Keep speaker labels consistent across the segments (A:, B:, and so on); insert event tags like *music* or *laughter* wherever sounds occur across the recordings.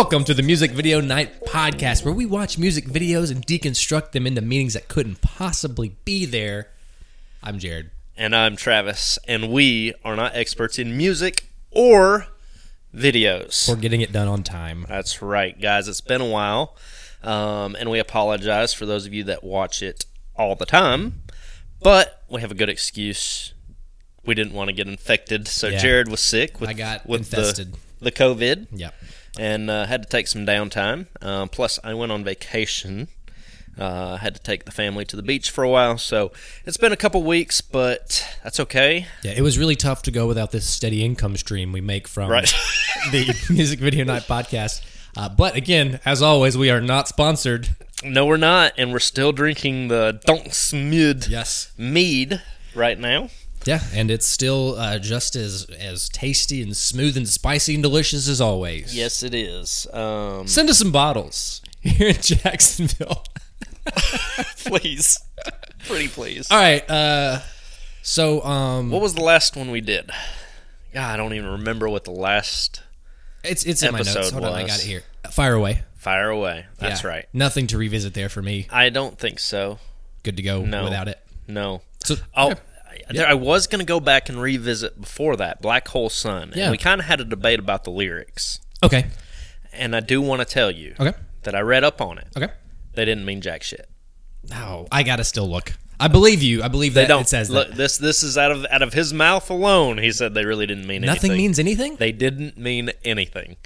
A: Welcome to the Music Video Night Podcast, where we watch music videos and deconstruct them into meanings that couldn't possibly be there. I'm Jared.
B: And I'm Travis, and we are not experts in music or videos.
A: We're getting it done on time.
B: That's right, guys. It's been a while, um, and we apologize for those of you that watch it all the time, but we have a good excuse. We didn't want to get infected, so
A: Yeah.
B: Jared was sick with,
A: I got
B: with
A: infested.
B: the, the COVID
A: Yep.
B: And uh, had to take some downtime. Um, plus, I went on vacation. Uh, had to take the family to the beach for a while, so it's been a couple weeks, but that's okay.
A: Yeah, it was really tough to go without this steady income stream we make from
B: Right. *laughs*
A: the Music Video Night Podcast. Uh, but again, as always, we are not sponsored.
B: No, we're not, and we're still drinking the Don't Smid
A: Yes.
B: mead right now.
A: Yeah, and it's still uh, just as as tasty and smooth and spicy and delicious as always.
B: Yes, it is. Um,
A: Send us some bottles *laughs* here in Jacksonville. *laughs*
B: please, pretty please.
A: All right. Uh, so um,
B: What was the last one we did? God, I don't even remember what the last.
A: it's it's in my notes. Hold on, I got it here. Fire away.
B: Fire away. That's
A: Yeah.
B: right.
A: Nothing to revisit there for me.
B: I don't think so.
A: Good to go
B: No.
A: without it.
B: No.
A: So
B: Oh,
A: okay.
B: I, there, I was going to go back and revisit before that Black Hole Sun,
A: Yeah.
B: and we kind of had a debate about the lyrics.
A: okay,
B: And I do want to tell you
A: okay,
B: that I read up on it.
A: okay.
B: They didn't mean jack shit.
A: No, I gotta still look. I believe you. I believe
B: They
A: that
B: don't.
A: it says
B: Look,
A: that.
B: this this is out of out of his mouth alone. He said they really didn't mean anything.
A: Nothing
B: anything.
A: means anything.
B: They didn't mean anything.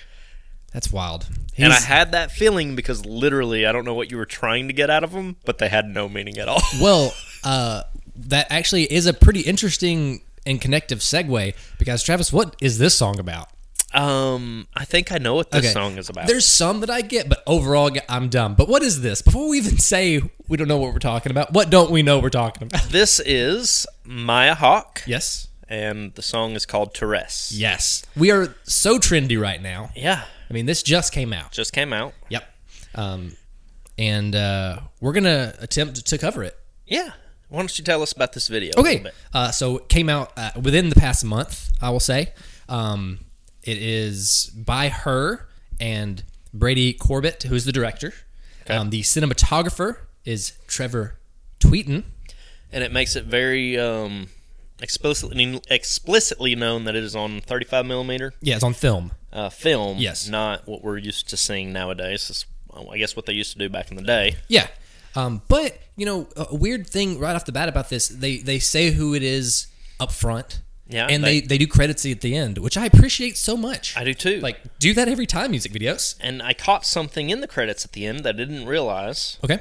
A: That's wild.
B: and I had that feeling because literally, I don't know what you were trying to get out of them, but they had no meaning at all.
A: well, *laughs* uh, that actually is a pretty interesting and connective segue because Travis, what is this song about?
B: um, I think I know what this song is about.
A: There's some that I get, but overall, I'm dumb. But what is this? Before we even say we don't know what we're talking about, what don't we know we're talking about?
B: this is Maya Hawke,
A: Yes.
B: and the song is called Therese.
A: Yes. We are so trendy right now.
B: Yeah,
A: I mean, this just came out.
B: just came out.
A: Yep. Um, and uh, we're gonna attempt to cover it.
B: Yeah. Why don't you tell us about this video?
A: Okay. Uh, so it came out uh, within the past month, I will say. Um, it is by her and Brady Corbet, who is the director.
B: Okay.
A: Um, the cinematographer is Trevor Tweeten.
B: and it makes it very um, explicitly explicitly known that it is on 35 millimeter
A: Yeah, it's on film.
B: uh, film.
A: Yes.
B: not what we're used to seeing nowadays. It's, I guess what they used to do back in the day.
A: Yeah. Um, but you know, a weird thing right off the bat about this, they they say who it is up front.
B: Yeah,
A: and they,
B: they-
A: they do credits at the end, which I appreciate so much.
B: I do too.
A: like do that every time music videos.
B: and I caught something in the credits at the end that I didn't realize.
A: Okay.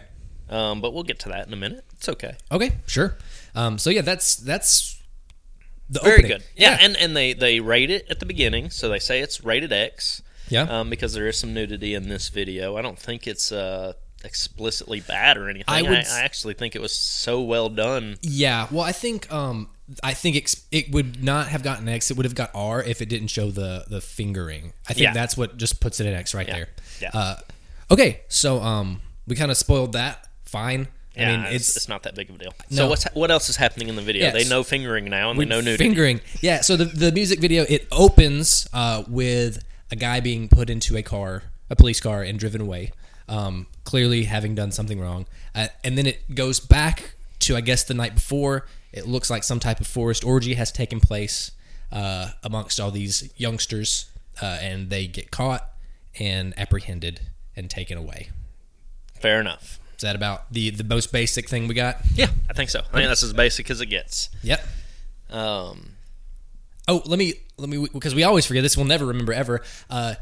B: Um, but we'll get to that in a minute. It's okay.
A: Okay, sure. Um, so yeah, that's that's the
B: Very
A: opening.
B: good. Yeah, and and they they rate it at the beginning, so they say it's rated X.
A: yeah.
B: Um, because there is some nudity in this video. I don't think it's uh explicitly bad or anything.
A: I
B: I,
A: would
B: I,
A: s-
B: actually think it was so well done.
A: yeah. Well, I think um, I think ex- it would not have gotten X. It would have got R if it didn't show the the fingering. I think
B: Yeah.
A: that's what just puts it in X right
B: Yeah.
A: there.
B: Yeah.
A: Uh, okay, so um, we kind of spoiled that. Fine.
B: Yeah,
A: I mean,
B: it's,
A: it's,
B: it's not that big of a deal.
A: No.
B: So what's what else is happening in the video? They know fingering now, and they know nudity.
A: fingering. Yeah. So the the music video it opens uh, with a guy being put into a car, a police car, and driven away. Um, clearly having done something wrong, uh, and then it goes back to I guess the night before. It looks like some type of forest orgy has taken place uh, amongst all these youngsters, uh, and they get caught and apprehended and taken away.
B: Fair enough.
A: Is that about the the most basic thing we got?
B: Yeah, I think so. I think that's as basic as it gets.
A: Yep.
B: Um,
A: Oh, let me let me because we always forget this. We'll never remember ever. Uh,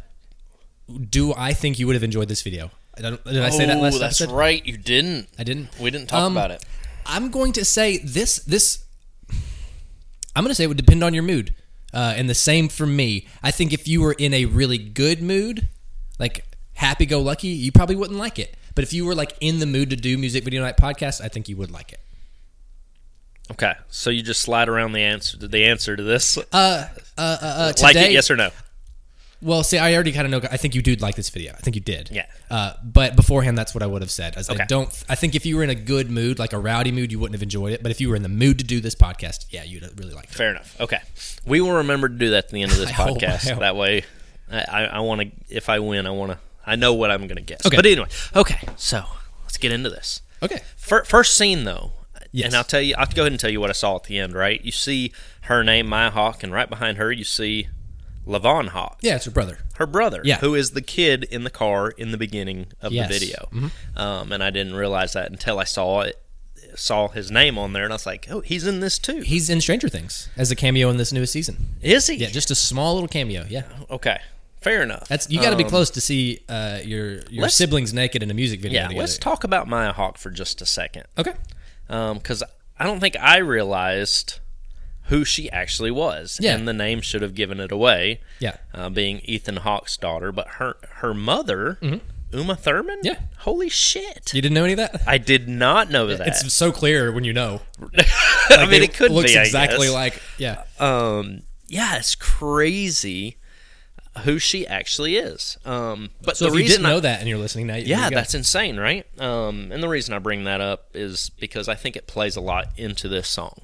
A: do I think you would have enjoyed this video? I don't, did I say that
B: oh,
A: last
B: that's
A: episode?
B: right. You didn't.
A: I didn't.
B: We didn't talk
A: Um,
B: about it.
A: I'm going to say this. This. I'm going to say it would depend on your mood, uh, and the same for me. I think if you were in a really good mood, like happy-go-lucky, you probably wouldn't like it. But if you were like in the mood to do music video night podcast, I think you would like it.
B: Okay, so you just slide around the answer the answer to this.
A: Uh, uh, uh, uh
B: like it, yes or no?
A: Well, see, I already kind of know. I think you did like this video. I think you did.
B: Yeah.
A: Uh, but beforehand, that's what I would have said. I,
B: Okay.
A: I don't. I think if you were in a good mood, like a rowdy mood, you wouldn't have enjoyed it. But if you were in the mood to do this podcast, yeah, you'd have really like it.
B: Fair enough. Okay, we will remember to do that at the end of this *laughs*
A: hope-
B: podcast.
A: I hope.
B: That way, I, I, want to. If I win, I want to. I know what I'm going to guess.
A: Okay.
B: But anyway, okay. So let's get into this.
A: Okay.
B: Fir- First scene though,
A: Yes.
B: and I'll tell you. I'll go ahead and tell you what I saw at the end. Right, you see her name Maya Hawke, and right behind her you see Levon Hawke,
A: Yeah, it's her brother.
B: her brother,
A: Yeah.
B: who is the kid in the car in the beginning of
A: Yes.
B: the video. Um, and I didn't realize that until I saw it, saw his name on there, and I was like, oh, he's in this too.
A: He's in Stranger Things as a cameo in this newest season.
B: Is he?
A: Yeah, just a small little cameo. Yeah.
B: okay. Fair enough.
A: That's you got to be
B: Um,
A: close to see uh, your your siblings naked in a music video
B: Yeah,
A: together.
B: let's talk about Maya Hawke for just a second.
A: Okay.
B: because I don't think I realized who she actually was.
A: Yeah.
B: And the name should have given it away,
A: Yeah.
B: uh, being Ethan Hawke's daughter. But her her mother, Uma Thurman?
A: Mm-hmm. Yeah.
B: Holy shit.
A: You didn't know any of that?
B: I did not know that.
A: It's so clear when you know. *laughs*
B: I mean, it could
A: looks
B: be.
A: Exactly like yeah.
B: Um, yeah, it's crazy who she actually is. Um, but
A: So
B: the
A: if you
B: reason
A: didn't
B: I-
A: know that and you're listening now,
B: Yeah, that's insane, right? Um, and the reason I bring that up is because I think it plays a lot into this song.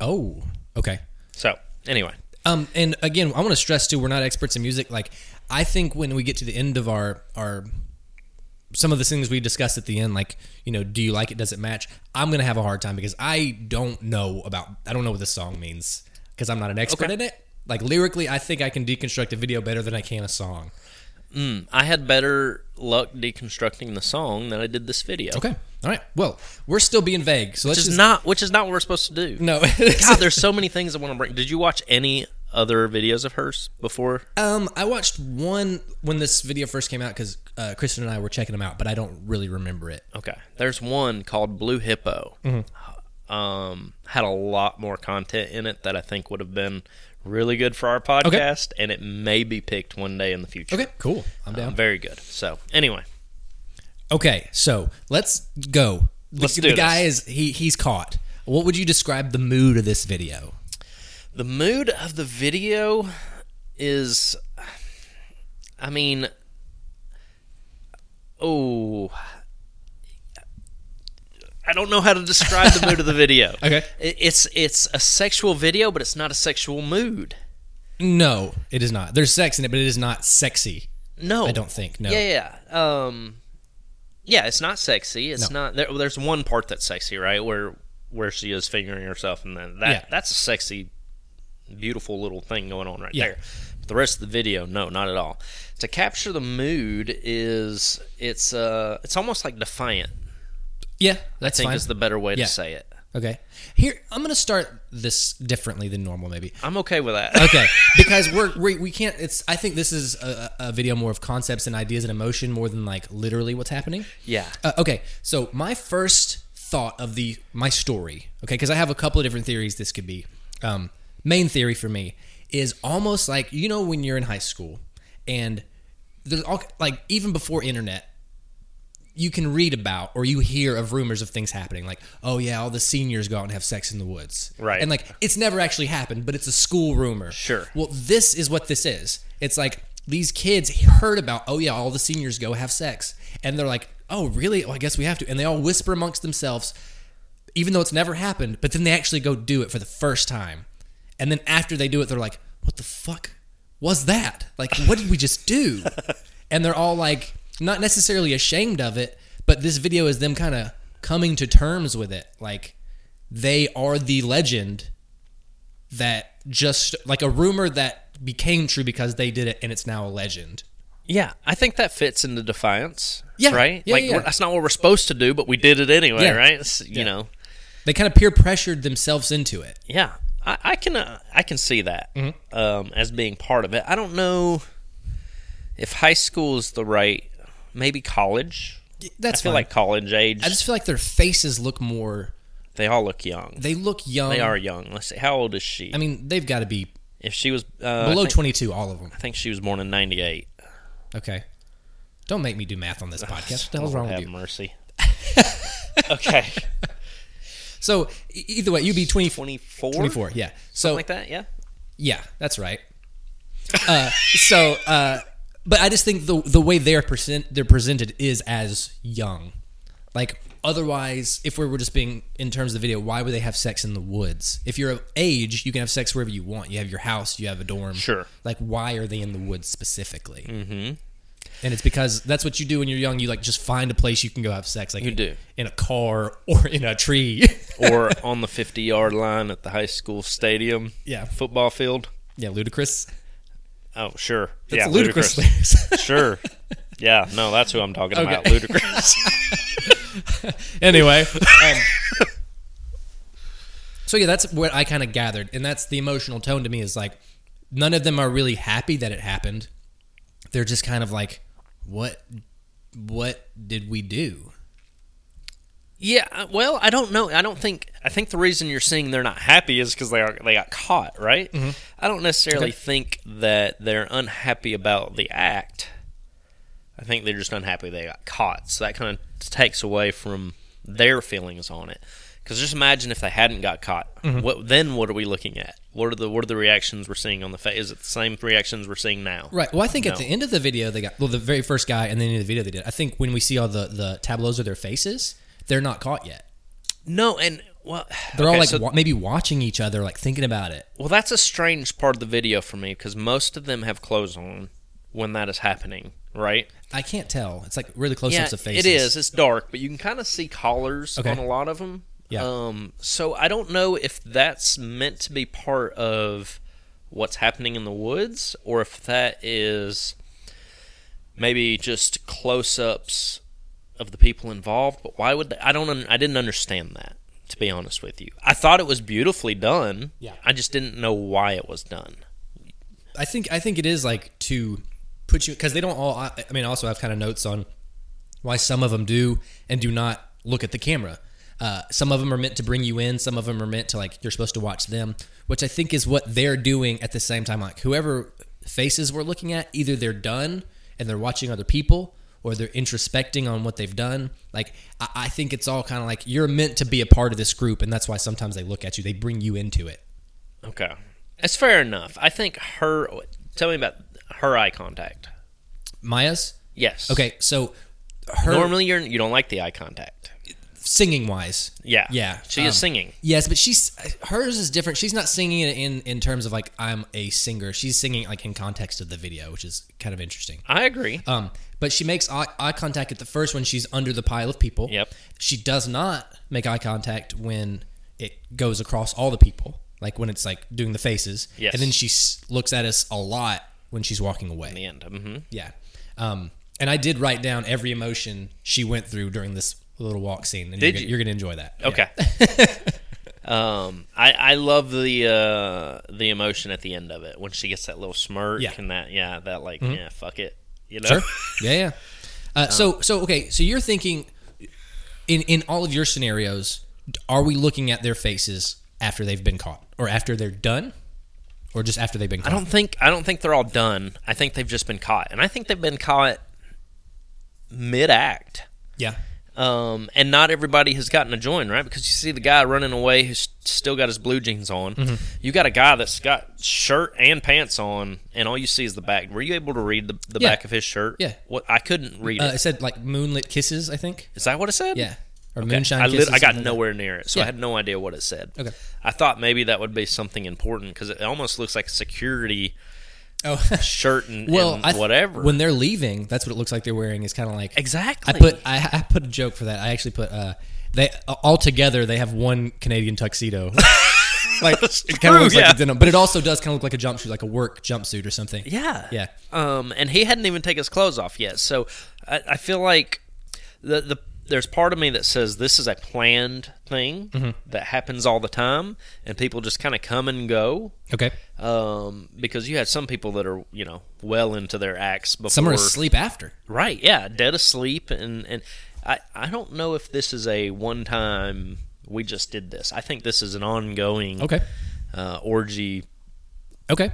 A: oh okay.
B: So, anyway,
A: Um, and again, I want to stress too, we're not experts in music. Like, I think when we get to the end of our our some of the things we discussed at the end, like you know, do you like it? Does it match? I'm gonna have a hard time because I don't know about I don't know what this song means because I'm not an expert
B: Okay.
A: in it. Like lyrically, I think I can deconstruct a video better than I can a song.
B: I had better luck deconstructing the song than I did this video.
A: Okay, all right. Well, we're still being vague, so let's
B: Which is
A: just
B: not which is not what we're supposed to do.
A: no. *laughs*
B: God, there's so many things I want to bring. Did you watch any other videos of hers before?
A: Um, I watched one when this video first came out because uh, Kristen and I were checking them out, but I don't really remember it.
B: Okay. There's one called Blue Hippo. Um, had a lot more content in it that I think would have been really good for our podcast, and it may be picked one day in the future.
A: Okay, cool. I'm down.
B: Um, very good. So anyway,
A: Okay, so let's go. The,
B: Let's do
A: the
B: this.
A: guy is he he's caught. What would you describe the mood of this video?
B: the mood of the video is, I mean, oh. I don't know how to describe the mood of the *laughs* video.
A: Okay.
B: It's it's a sexual video, but it's not a sexual mood.
A: No, it is not. There's sex in it, but it is not sexy.
B: No,
A: I don't think. No.
B: Yeah, yeah. Um, yeah, it's not sexy. It's
A: No.
B: not. There, there's one part that's sexy, right? Where where she is fingering herself, and then that
A: Yeah.
B: that's a sexy, beautiful little thing going on right
A: Yeah.
B: there. But the rest of the video, no, not at all. To capture the mood is it's uh it's almost like defiant.
A: Yeah,
B: I
A: that's
B: think
A: fine.
B: is the better way
A: Yeah.
B: to say it.
A: okay. Here, I'm gonna start this differently than normal, maybe.
B: I'm okay with that.
A: Okay, *laughs* because we're we, we can't. It's. I think this is a, a video more of concepts and ideas and emotion more than like literally what's happening.
B: yeah.
A: Uh, okay, so my first thought of the my story, okay, because I have a couple of different theories this could be. Um, main theory for me is almost like you know when you're in high school and there's all like even before internet, you can read about or you hear of rumors of things happening, like oh yeah, all the seniors go out and have sex in the woods,
B: Right.
A: And like it's never actually happened, but it's a school rumor.
B: Sure.
A: Well, this is what this is. It's like these kids heard about, oh yeah, all the seniors go have sex, and they're like, oh really? Well, I guess we have to, and they all whisper amongst themselves, even though it's never happened. But then they actually go do it for the first time, and then after they do it, they're like, what the fuck was that? Like, what did we just do? *laughs* and they're all like, not necessarily ashamed of it, but this video is them kind of coming to terms with it, like they are the legend that just like a rumor that became true because they did it and it's now a legend.
B: Yeah, I think that fits into defiance.
A: Yeah,
B: right.
A: yeah,
B: like
A: yeah.
B: that's not what we're supposed to do, but we did it anyway,
A: Yeah.
B: right? It's, you know,
A: They kind of peer pressured themselves into it.
B: Yeah, I, I can uh, I can see that
A: Mm-hmm.
B: um, as being part of it. I don't know if high school is the right, maybe college.
A: That's
B: I feel
A: fine.
B: like college age.
A: I just feel like their faces look more.
B: they all look young.
A: They look young.
B: They are young. Let's see, how old is she?
A: I mean, they've got to be
B: if she was uh,
A: below
B: think,
A: 22, all of them.
B: I think she was born in '98.
A: Okay. Don't make me do math on this podcast. What the hell's wrong with
B: have
A: you?
B: mercy. *laughs* okay,
A: So either way, you'd be 20,
B: 24,
A: 24. Yeah. So
B: like that. Yeah.
A: Yeah, that's right. Uh, so, uh, but I just think the the way they're present they're presented is as young, like otherwise, if we were just being in terms of the video, why would they have sex in the woods? If you're of age, you can have sex wherever you want. You have your house, you have a dorm.
B: Sure.
A: Like, why are they in the woods specifically? Mm-hmm. And it's because that's what you do when you're young. You like just find a place you can go have sex. Like
B: You do.
A: in a car *laughs* or in a tree. *laughs*
B: or on the 50 yard line at the high school stadium
A: yeah,
B: football field.
A: yeah, Ludacris.
B: Oh, sure.
A: That's
B: yeah,
A: Ludacris. *laughs*
B: sure. Yeah, no, that's who I'm talking
A: Okay.
B: about. Ludacris. *laughs*
A: anyway. Um, so yeah, that's what I kind of gathered, and that's the emotional tone to me is like none of them are really happy that it happened. They're just kind of like, what, what did we do?
B: Yeah, uh, well, I don't know. I don't think. I think the reason you're seeing they're not happy is because they are they got caught, right? I don't necessarily
A: Okay.
B: think that they're unhappy about the act. I think they're just unhappy they got caught. So that kind of takes away from their feelings on it. Because just imagine if they hadn't got caught. What then? What are we looking at? What are the what are the reactions we're seeing on the face? Is it the same reactions we're seeing now?
A: Right. Well, I think at the end of the video they got well the very first guy, and then in the video they did. I think when we see all the the tableaus of their faces, they're not caught yet.
B: No, and well,
A: They're all like
B: so-
A: wa- maybe watching each other, like thinking about it.
B: Well, that's a strange part of the video for me because most of them have clothes on when that is happening, right?
A: I can't tell. It's like really close ups of faces.
B: it is. It's dark, but you can kind of see collars
A: Okay.
B: on a lot of them.
A: Yeah.
B: Um. So I don't know if that's meant to be part of what's happening in the woods, or if that is maybe just close-ups of the people involved. But why would they, I don't? un- I didn't understand that. To be honest with you, I thought it was beautifully done.
A: Yeah.
B: I just didn't know why it was done.
A: I think I think it is like to put you because they don't all. I, I mean, also I have kind of notes on why some of them do and do not look at the camera. Uh, some of them are meant to bring you in. Some of them are meant to like you're supposed to watch them, which I think is what they're doing at the same time. Like whoever faces we're looking at, either they're done and they're watching other people, or they're introspecting on what they've done. Like I, I think it's all kind of like you're meant to be a part of this group, and that's why sometimes they look at you. They bring you into it.
B: Okay, that's fair enough. I think her. Tell me about her eye contact.
A: Maya's
B: Yes.
A: okay, so her
B: Normally, you're you don't like the eye contact.
A: singing wise.
B: Yeah.
A: Yeah,
B: She
A: um,
B: is singing.
A: Yes, but she's hers is different. She's not singing it in in terms of like I'm a singer. She's singing like in context of the video, which is kind of interesting.
B: I agree.
A: Um, but she makes eye, eye contact at the first when she's under the pile of people.
B: Yep.
A: She does not make eye contact when it goes across all the people, like when it's like doing the faces.
B: Yes.
A: And then she s- looks at us a lot when she's walking away.
B: In the end. hmm
A: Yeah. Um, and I did write down every emotion she went through during this little walk scene. And
B: Did
A: you're,
B: you?
A: You're going to enjoy that. Yeah.
B: Okay. *laughs* um, I I love the uh the emotion at the end of it when she gets that little smirk
A: Yeah. Mm-hmm.
B: and that yeah that like yeah fuck it you know
A: Sure. Yeah, yeah. Uh, so, so okay. So you're thinking, in in all of your scenarios, are we looking at their faces after they've been caught, or after they're done, or just after they've been caught?
B: I don't think I don't think they're all done. I think they've just been caught, and I think they've been caught mid act.
A: Yeah.
B: Um, and not everybody has gotten a join, right? Because you see the guy running away who's still got his blue jeans on.
A: Mm-hmm.
B: You got a guy that's got shirt and pants on, and all you see is the back. Were you able to read the, the
A: Yeah.
B: back of his shirt?
A: Yeah.
B: What I couldn't read
A: Uh,
B: it.
A: it said like moonlit kisses. I think.
B: Is that what it said?
A: Yeah. Or
B: Okay.
A: moonshine
B: I, lit-
A: kisses.
B: I got
A: like
B: nowhere near it, so I had no idea what it said.
A: Okay.
B: I thought maybe that would be something important because it almost looks like security
A: Oh. *laughs*
B: shirt and,
A: well,
B: and
A: th-
B: whatever.
A: When they're leaving, that's what it looks like they're wearing. Is kind of like
B: exactly.
A: I put I, I put a joke for that. I actually put uh they all together they have one Canadian tuxedo. *laughs* like it kind of looks
B: yeah.
A: like a denim, but it also does kind of look like a jumpsuit, like a work jumpsuit or something.
B: Yeah.
A: Yeah.
B: Um, and he hadn't even taken his clothes off yet. So I, I feel like the the there's part of me that says this is a planned thing
A: Mm-hmm.
B: that happens all the time, and people just kind of come and go.
A: Okay.
B: Um, because you had some people that are you know well into their acts before.
A: Some are asleep after.
B: Right. Yeah. Dead asleep, and and I I don't know if this is a one time. We just did this. I think this is an ongoing
A: Okay.
B: uh, orgy
A: Okay.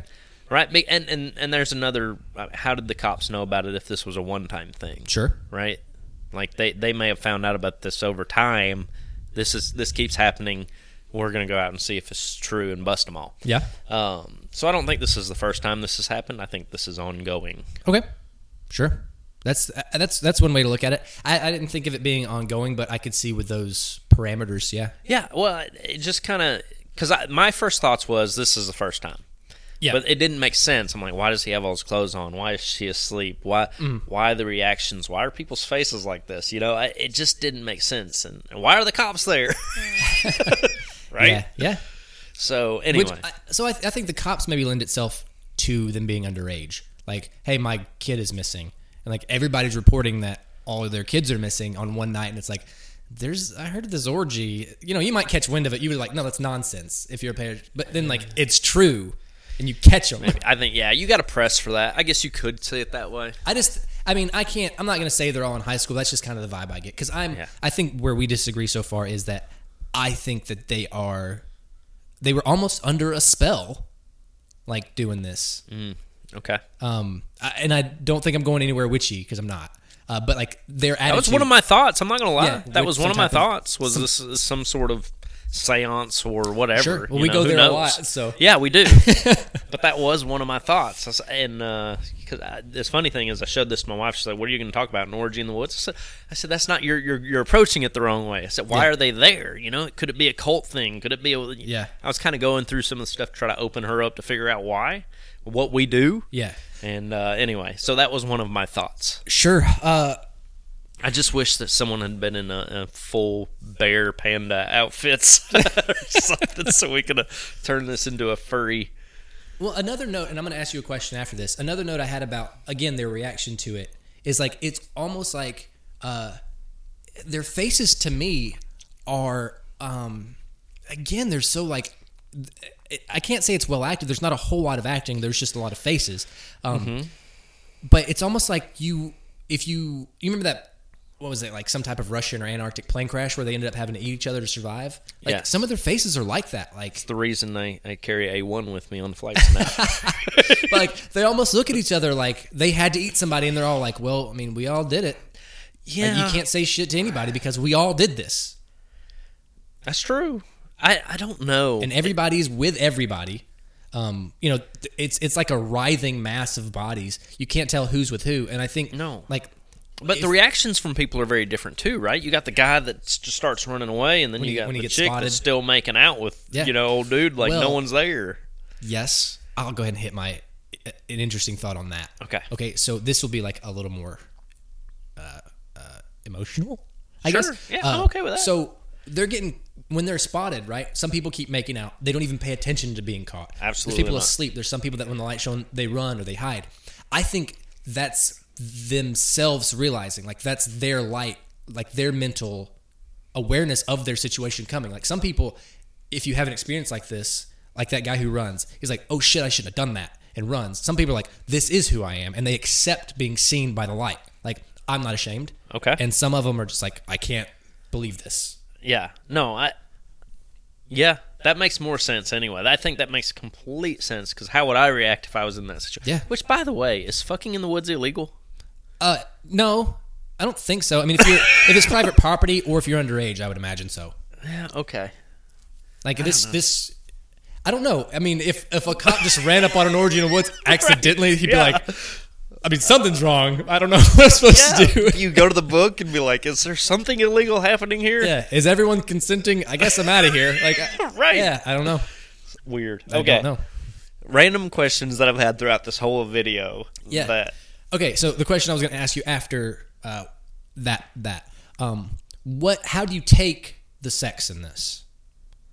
B: Right, and and and there's another. uh, How did the cops know about it if this was a one-time thing?
A: Sure.
B: Right, like they they may have found out about this over time. This is this keeps happening. We're gonna go out and see if it's true and bust them all.
A: Yeah.
B: Um, so I don't think this is the first time this has happened. I think this is ongoing.
A: Okay. Sure. That's that's that's one way to look at it. I, I didn't think of it being ongoing, but I could see with those parameters. Yeah,
B: Yeah, well, it just kind of because my first thoughts was this is the first time.
A: Yeah,
B: But it didn't make sense. I'm like, why does he have all his clothes on? Why is she asleep? Why? Mm. Why the reactions? Why are people's faces like this? You know, I, it just didn't make sense. And, and why are the cops there? *laughs* right.
A: yeah, yeah.
B: So anyway,
A: Which, I, so I, I think the cops maybe lend itself to them being underage. Like, hey, my kid is missing, and like everybody's reporting that all of their kids are missing on one night, and it's like, there's I heard of this orgy. You know, you might catch wind of it. You were like, no, that's nonsense. If you're a parent, but then like it's true, and you catch them.
B: I think yeah, you got to press for that. I guess you could say it that way.
A: I just, I mean, I can't. I'm not going to say they're all in high school. That's just kind of the vibe I get. Because I'm,
B: Yeah.
A: I think where we disagree so far is that I think that they are, they were almost under a spell, like doing this.
B: Okay,
A: Um, I, and I don't think I'm going anywhere witchy because I'm not. Uh, but like their attitude.
B: that was one of my thoughts. I'm not gonna lie.
A: Yeah,
B: that was one of my thoughts. Was this is some sort of seance or whatever?
A: Sure. Well, we
B: know,
A: go there a lot, so-
B: yeah, we do. *laughs* but that was one of my thoughts. And because this funny thing is, I showed this to my wife. She's like, "What are you going to talk about? An orgy in the woods?" I said, I said "That's not you're you're, you're approaching it the wrong way." I said, "Why
A: Yeah.
B: are they there? You know, could it be a cult thing? Could it be?" A,
A: Yeah.
B: I was kind of going through some of the stuff to try to open her up to figure out why, what we do.
A: Yeah.
B: And uh, anyway, so that was one of my thoughts.
A: Sure. Uh,
B: I just wish that someone had been in a, a full bear panda outfits *laughs* or something, so we could have turned this into a furry.
A: Well, another note, and I'm going to ask you a question after this. Another note I had about again their reaction to it is like it's almost like uh, their faces to me are um, again they're so like I can't say it's well acted. There's not a whole lot of acting. There's just a lot of faces. Um, But it's almost like you if you you remember that what was it like some type of Russian or Antarctic plane crash where they ended up having to eat each other to survive. Like
B: Yes.
A: some of their faces are like that. Like it's
B: The reason I, I carry A1 with me on flights now. *laughs*
A: like they almost look at each other like they had to eat somebody and they're all like well i mean we all did it Like,
B: yeah,
A: you can't say shit to anybody because we all did this
B: that's true. I, I don't know.
A: and everybody's with everybody um, you know it's it's like a writhing mass of bodies you can't tell who's with who and i think
B: No.
A: like
B: but the reactions from people are very different too, right? You got the guy that just starts running away, and then
A: When
B: you got the chick
A: spotted.
B: that's still making out with
A: Yeah.
B: you know old dude like no one's there.
A: yes i'll go ahead and hit my an interesting thought on that
B: Okay.
A: okay so this will be like a little more uh, uh, emotional i
B: Sure.
A: guess
B: Yeah,
A: Uh,
B: I'm okay with that.
A: so they're getting when they're spotted right some people keep making out they don't even pay attention to being caught
B: Absolutely
A: there's people
B: not.
A: asleep there's some people that when the light's shown they run or they hide i think that's themselves realizing like that's their light like their mental awareness of their situation coming like some people if you have an experience like this like that guy who runs he's like oh shit i shouldn't have done that and runs some people are like this is who i am and they accept being seen by the light like i'm not ashamed
B: Okay.
A: and some of them are just like i can't believe this
B: Yeah. No, I. Yeah, that makes more sense anyway. I think that makes complete sense because how would I react if I was in that situation?
A: Yeah.
B: Which, by the way, is fucking in the woods illegal?
A: Uh, no, I don't think so. I mean, if you're *laughs* if it's private property or if you're underage, I would imagine so.
B: Yeah. Okay.
A: Like this, this, I don't know. I mean, if if a cop just ran up on an orgy in the woods *laughs* accidentally, he'd
B: Yeah.
A: be like, I mean, something's wrong. I don't know *laughs* what I'm supposed to do.
B: you go to the book and be like, "Is there something illegal happening here?"
A: Yeah, is everyone consenting? I guess I'm out of here. Like,
B: Right.
A: Yeah, I don't know.
B: Weird.
A: I
B: okay.
A: don't.
B: Random questions that I've had throughout this whole video.
A: Yeah.
B: That
A: Okay, so the question I was going to ask you after uh, that that um, what? How do you take the sex in this?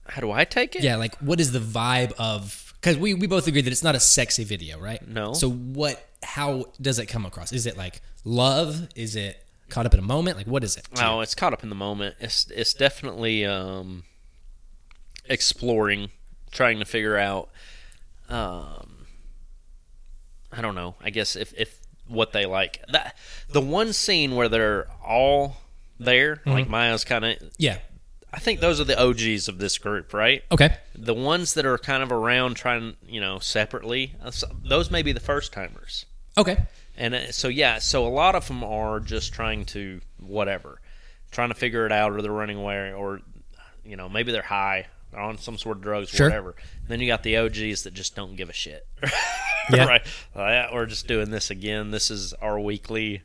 B: how do I take it?
A: Yeah, like what is the vibe of? Because we we both agree that it's not a sexy video, right?
B: No.
A: So what? How does it come across? Is it like love? Is it caught up in a moment? Like what is it? you?
B: Oh, it's caught up in the moment. It's it's definitely um, exploring, trying to figure out. Um, I don't know. I guess if if what they like that the one scene where they're all there, like Maya's kind of.
A: Yeah.
B: I think those are the OGs of this group, right?
A: Okay.
B: The ones that are kind of around trying, you know, separately. uh, Those may be the first timers.
A: Okay.
B: And uh, so yeah, so a lot of them are just trying to whatever, trying to figure it out, or they're running away, or you know maybe they're high, they're on some sort of drugs,
A: Sure.
B: whatever. And then you got the OGs that just don't give a shit, *laughs*
A: Yeah.
B: right? Uh, yeah, we're just doing this again. This is our weekly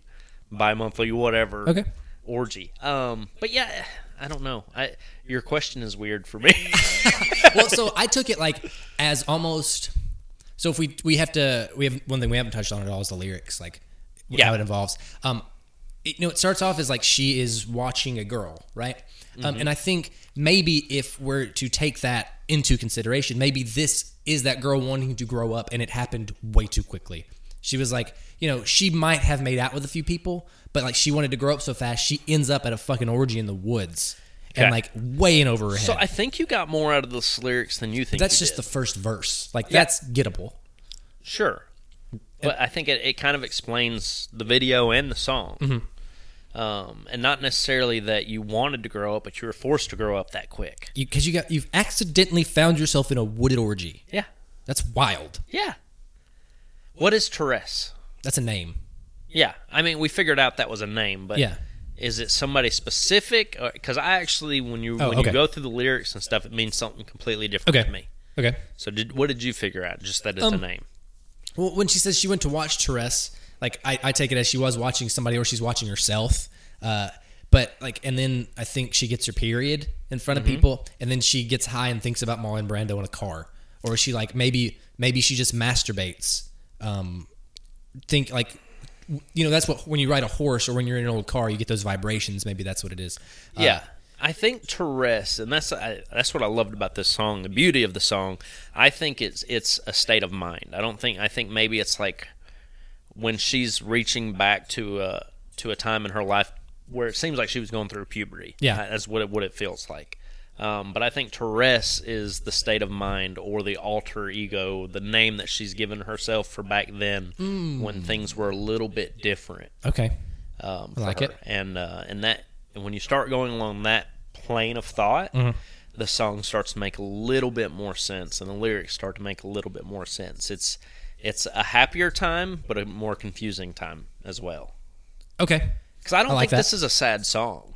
B: bi-monthly, whatever.
A: Okay.
B: Orgy. Um, but yeah, I don't know. I your question is weird for me. *laughs*
A: well, so I took it like as almost. So if we we have to we have one thing we haven't touched on at all is the lyrics, like
B: Yeah.
A: how it involves. Um, it, you know, it starts off as like she is watching a girl, right?
B: Mm-hmm.
A: Um, and I think maybe if we're to take that into consideration, maybe this is that girl wanting to grow up, and it happened way too quickly. She was like, you know, she might have made out with a few people, but like she wanted to grow up so fast, she ends up at a fucking orgy in the woods. And like way in over her head.
B: so I think you got more out of those lyrics than you think.
A: That's
B: you
A: just
B: did.
A: the first verse. Like that's gettable.
B: Sure. But I think it, it kind of explains the video and the song.
A: Mm-hmm.
B: Um, and not necessarily that you wanted to grow up, but you were forced to grow up that quick.
A: Because you got you've accidentally found yourself in a wooded orgy.
B: Yeah.
A: That's wild.
B: Yeah. What is Therese?
A: That's a name.
B: Yeah. I mean, we figured out that was a name, but
A: Yeah.
B: is it somebody specific? Because I actually, when you
A: Oh,
B: when
A: okay.
B: you go through the lyrics and stuff, it means something completely different
A: Okay.
B: to me.
A: Okay.
B: So, did what did you figure out? Just that it's
A: Um,
B: a name.
A: Well, when she says she went to watch Therese, like I, I take it as she was watching somebody or she's watching herself. Uh, but like, and then I think she gets her period in front
B: Mm-hmm.
A: of people, and then she gets high and thinks about Marlon Brando in a car, or is she like maybe maybe she just masturbates. Um, think like. You know that's what when you ride a horse or when you're in an old car you get those vibrations. Maybe that's what it is. Uh,
B: Yeah. I think Therese, and that's I, that's what I loved about this song. The beauty of the song, I think it's it's a state of mind. I don't think I think maybe it's like when she's reaching back to a to a time in her life where it seems like she was going through puberty.
A: Yeah.
B: That's what it, what it feels like. Um, but I think Therese is the state of mind or the alter ego, the name that she's given herself for back then when things were a little bit different
A: Okay.
B: um,
A: I like
B: her.
A: it.
B: And uh, and that and when you start going along that plane of thought,
A: Mm-hmm.
B: the song starts to make a little bit more sense, and the lyrics start to make a little bit more sense. It's it's a happier time, but a more confusing time as well.
A: Okay.
B: Because I don't
A: I like
B: think
A: that.
B: this is a sad song.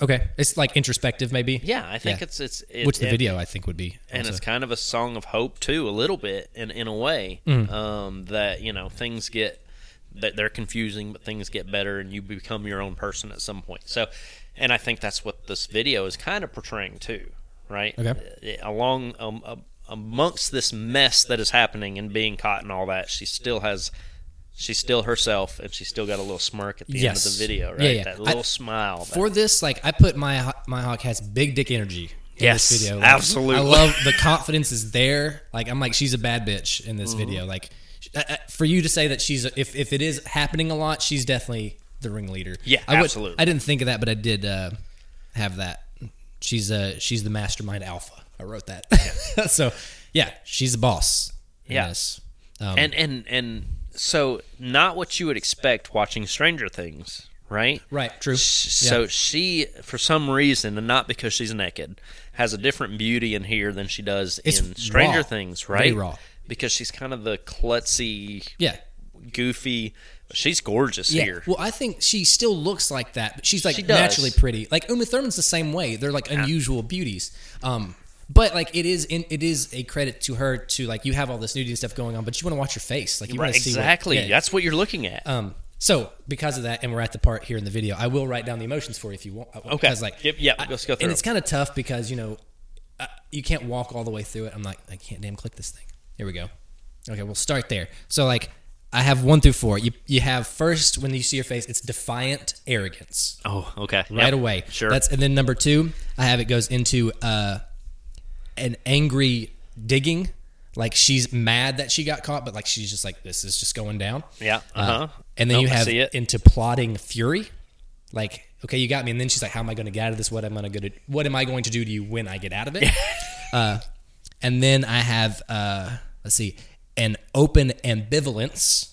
A: Okay. It's like introspective, maybe.
B: Yeah, I think
A: Yeah.
B: it's it's it,
A: Which the
B: and-
A: video I think would be.
B: and
A: also.
B: it's kind of a song of hope too, a little bit in in a way.
A: Mm.
B: Um, that you know things get that they're confusing, but things get better, and you become your own person at some point. So, and I think that's what this video is kind of portraying too, right?
A: Okay.
B: Uh, Along um, uh, amongst this mess that is happening and being caught and all that, she still has. She's still herself, and she's still got a little smirk at the end of the video, right?
A: Yeah, yeah.
B: That
A: I-
B: little smile. that-
A: For this, like I put my Maya Hawke has big dick energy. In
B: Yes,
A: this video. Like,
B: absolutely.
A: I love the confidence is there. Like I'm like she's a bad bitch in this
B: Mm-hmm.
A: video. Like for you to say that she's if if it is happening a lot, she's definitely the ringleader.
B: Yeah,
A: I would-
B: absolutely.
A: I didn't think of that, but I did uh, have that. She's uh she's the mastermind alpha. I wrote that. *laughs* so yeah, she's the boss. in
B: Yeah.
A: Um,
B: and and and so not what you would expect watching Stranger Things, right?
A: right, true.
B: S-
A: Yeah.
B: So she, for some reason, and not because she's naked, has a different beauty in here than she does
A: It's
B: in Stranger
A: raw.
B: Things, right?
A: raw.
B: Because she's kind of the klutzy,
A: yeah.
B: goofy. She's gorgeous
A: Yeah.
B: here.
A: Well, I think she still looks like that, but she's like
B: She
A: naturally pretty. Like Uma Thurman's the same way. They're like unusual beauties. Um, but like it is in it is a credit to her to like you have all this nudity and stuff going on, but you want to watch your face. Like you
B: right,
A: want to see what-
B: exactly.
A: yeah.
B: That's what you're looking at.
A: Um, so because of that, and we're at the part here in the video, I will write down the emotions for you if you want.
B: Okay.
A: Because like,
B: Yep, yep,
A: I-
B: let's go through
A: And it's kind of tough because you know, uh, you can't walk all the way through it. I'm like, I can't damn click this thing. Here we go. Okay, we'll start there. So like, I have one through four. You you have first when you see your face, it's defiant arrogance
B: oh, okay.
A: right
B: Yep.
A: away.
B: Sure.
A: That's and then number two, I have it goes into uh, an angry digging. Like she's mad that she got caught, but like she's just like this is just going down.
B: yeah.
A: Uh,
B: Uh-huh.
A: and then
B: Nope,
A: you have into plotting fury. Like, okay, you got me. And then she's like, how am I going to get out of this? What am I going to What am I going to do to you when I get out of it? *laughs* uh, and then I have uh, let's see, an open ambivalence.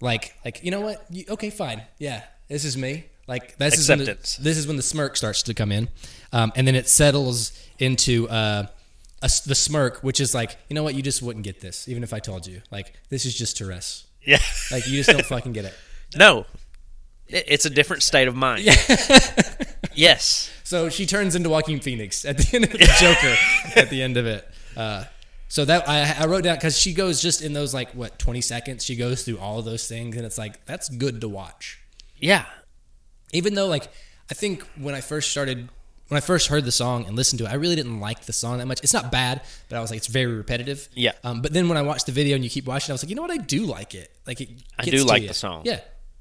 A: Like, like you know what? You, okay, fine. Yeah, this is me. Like this is when the,
B: Acceptance.
A: this is when the smirk starts to come in, um, and then it settles into uh, a the smirk, which is like, you know what? You just wouldn't get this, even if I told you. Like, this is just Therese.
B: Yeah.
A: Like, you just don't fucking get it. *laughs*
B: no. It's a different state of mind. Yeah. *laughs* yes.
A: So she turns into Joaquin Phoenix at the end of the Joker. *laughs* at the end of it. Uh, so that I, I wrote down because she goes just in those like what twenty seconds. She goes through all of those things, and it's like that's good to watch.
B: Yeah,
A: Even though, like, I think when I first started, when I first heard the song and listened to it, I really didn't like the song that much. It's not bad, but I was like, it's very repetitive.
B: Yeah.
A: Um, but then when I watched the video and you keep watching, I was like, you know what? I do like it. Like, it
B: I do like
A: you.
B: the song.
A: Yeah.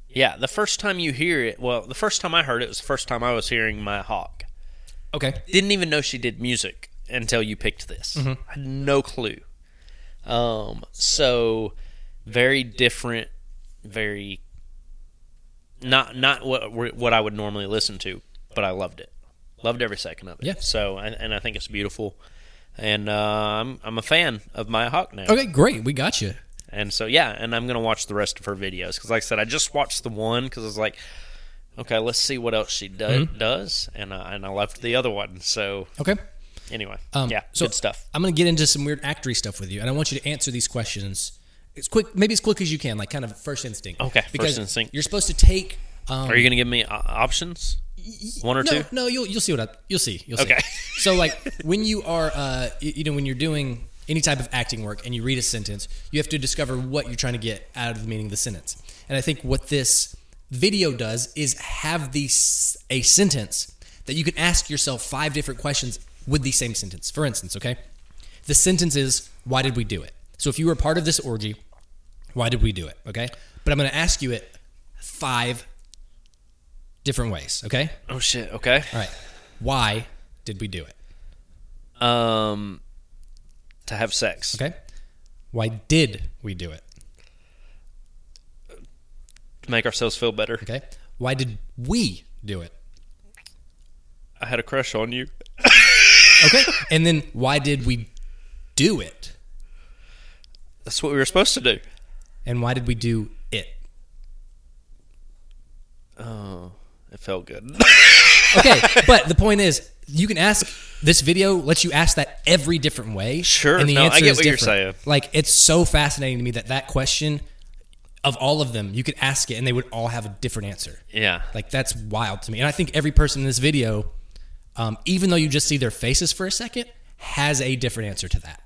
B: yeah. The first time you hear it, well, the first time I heard it was the first time I was hearing Maya Hawke.
A: Okay.
B: Didn't even know she did music until you picked this.
A: Mm-hmm.
B: I had no clue. Um, so very different, very not not what what I would normally listen to, but I loved it. Loved every second of it.
A: Yeah.
B: So and, and I think it's beautiful, and uh, I'm I'm a fan of Maya Hawke now.
A: Okay, great. We got you.
B: And so yeah, and I'm gonna watch the rest of her videos because, like I said, I just watched the one because I was like, okay, let's see what else she do-
A: Mm-hmm.
B: does, and uh, and I left the other one. So
A: Okay.
B: anyway,
A: Um,
B: yeah,
A: so
B: good stuff.
A: I'm going to get into some weird actory stuff with you, and I want you to answer these questions as quick, maybe as quick as you can, like kind of first instinct.
B: Okay, first
A: because
B: instinct.
A: You're supposed to take. Um,
B: Are you gonna give me uh, options? One or
A: no,
B: two?
A: No, you'll you'll see what I, you'll see. You'll see.
B: Okay. *laughs*
A: so like when you are, uh, you know, when you're doing any type of acting work and you read a sentence, you have to discover what you're trying to get out of the meaning of the sentence. And I think what this video does is have these a sentence that you can ask yourself five different questions with the same sentence. For instance, okay, the sentence is, "Why did we do it?" So if you were part of this orgy, why did we do it? Okay, but I'm going to ask you it five different ways. Okay.
B: Oh shit. Okay.
A: All right. Why did we do it?
B: Um, to have sex.
A: Okay. Why did we do it?
B: To make ourselves feel better.
A: Okay. Why did we do it?
B: I had a crush on you.
A: Okay. and then why did we do it?
B: That's what we were supposed to do.
A: And why did we do it?
B: Oh, it felt good. *laughs*
A: Okay. but the point is, you can ask. This video lets you ask that every different way.
B: Sure.
A: And the
B: No, I
A: answer
B: get
A: is
B: what you're saying.
A: Like it's so fascinating to me that that question, of all of them, you could ask it and they would all have a different answer.
B: yeah.
A: Like that's wild to me. And I think every person in this video, um, even though you just see their faces for a second, has a different answer to that.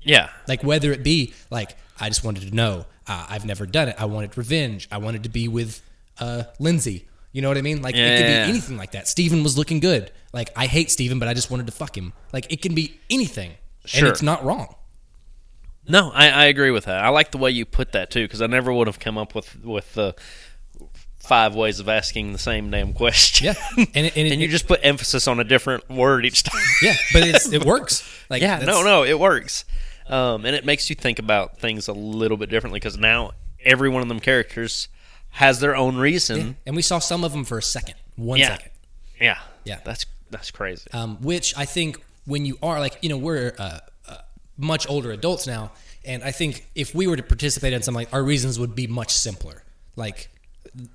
B: Yeah.
A: Like whether it be like I just wanted to know, uh, I've never done it. I wanted revenge. I wanted to be with uh, Lindsay. You know what I mean? Like it could
B: Yeah.
A: be anything like that. Steven was looking good. Like I hate Steven, but I just wanted to fuck him. Like it can be anything,
B: Sure.
A: and it's not wrong.
B: No, I, I agree with that. I like the way you put that too, because I never would have come up with with the five ways of asking the same damn question.
A: Yeah, *laughs* and it, and, it,
B: and you just put emphasis on a different word each time.
A: yeah, but it's, it *laughs* works. Like
B: yeah, no, no, it works, um, and it makes you think about things a little bit differently because now every one of them characters has their own reason.
A: And we saw some of them for a second, one
B: Yeah.
A: second.
B: Yeah,
A: Yeah.
B: that's that's crazy.
A: um, which I think when you are like you know we're uh, uh, much older adults now, and I think if we were to participate in something, like our reasons would be much simpler. Like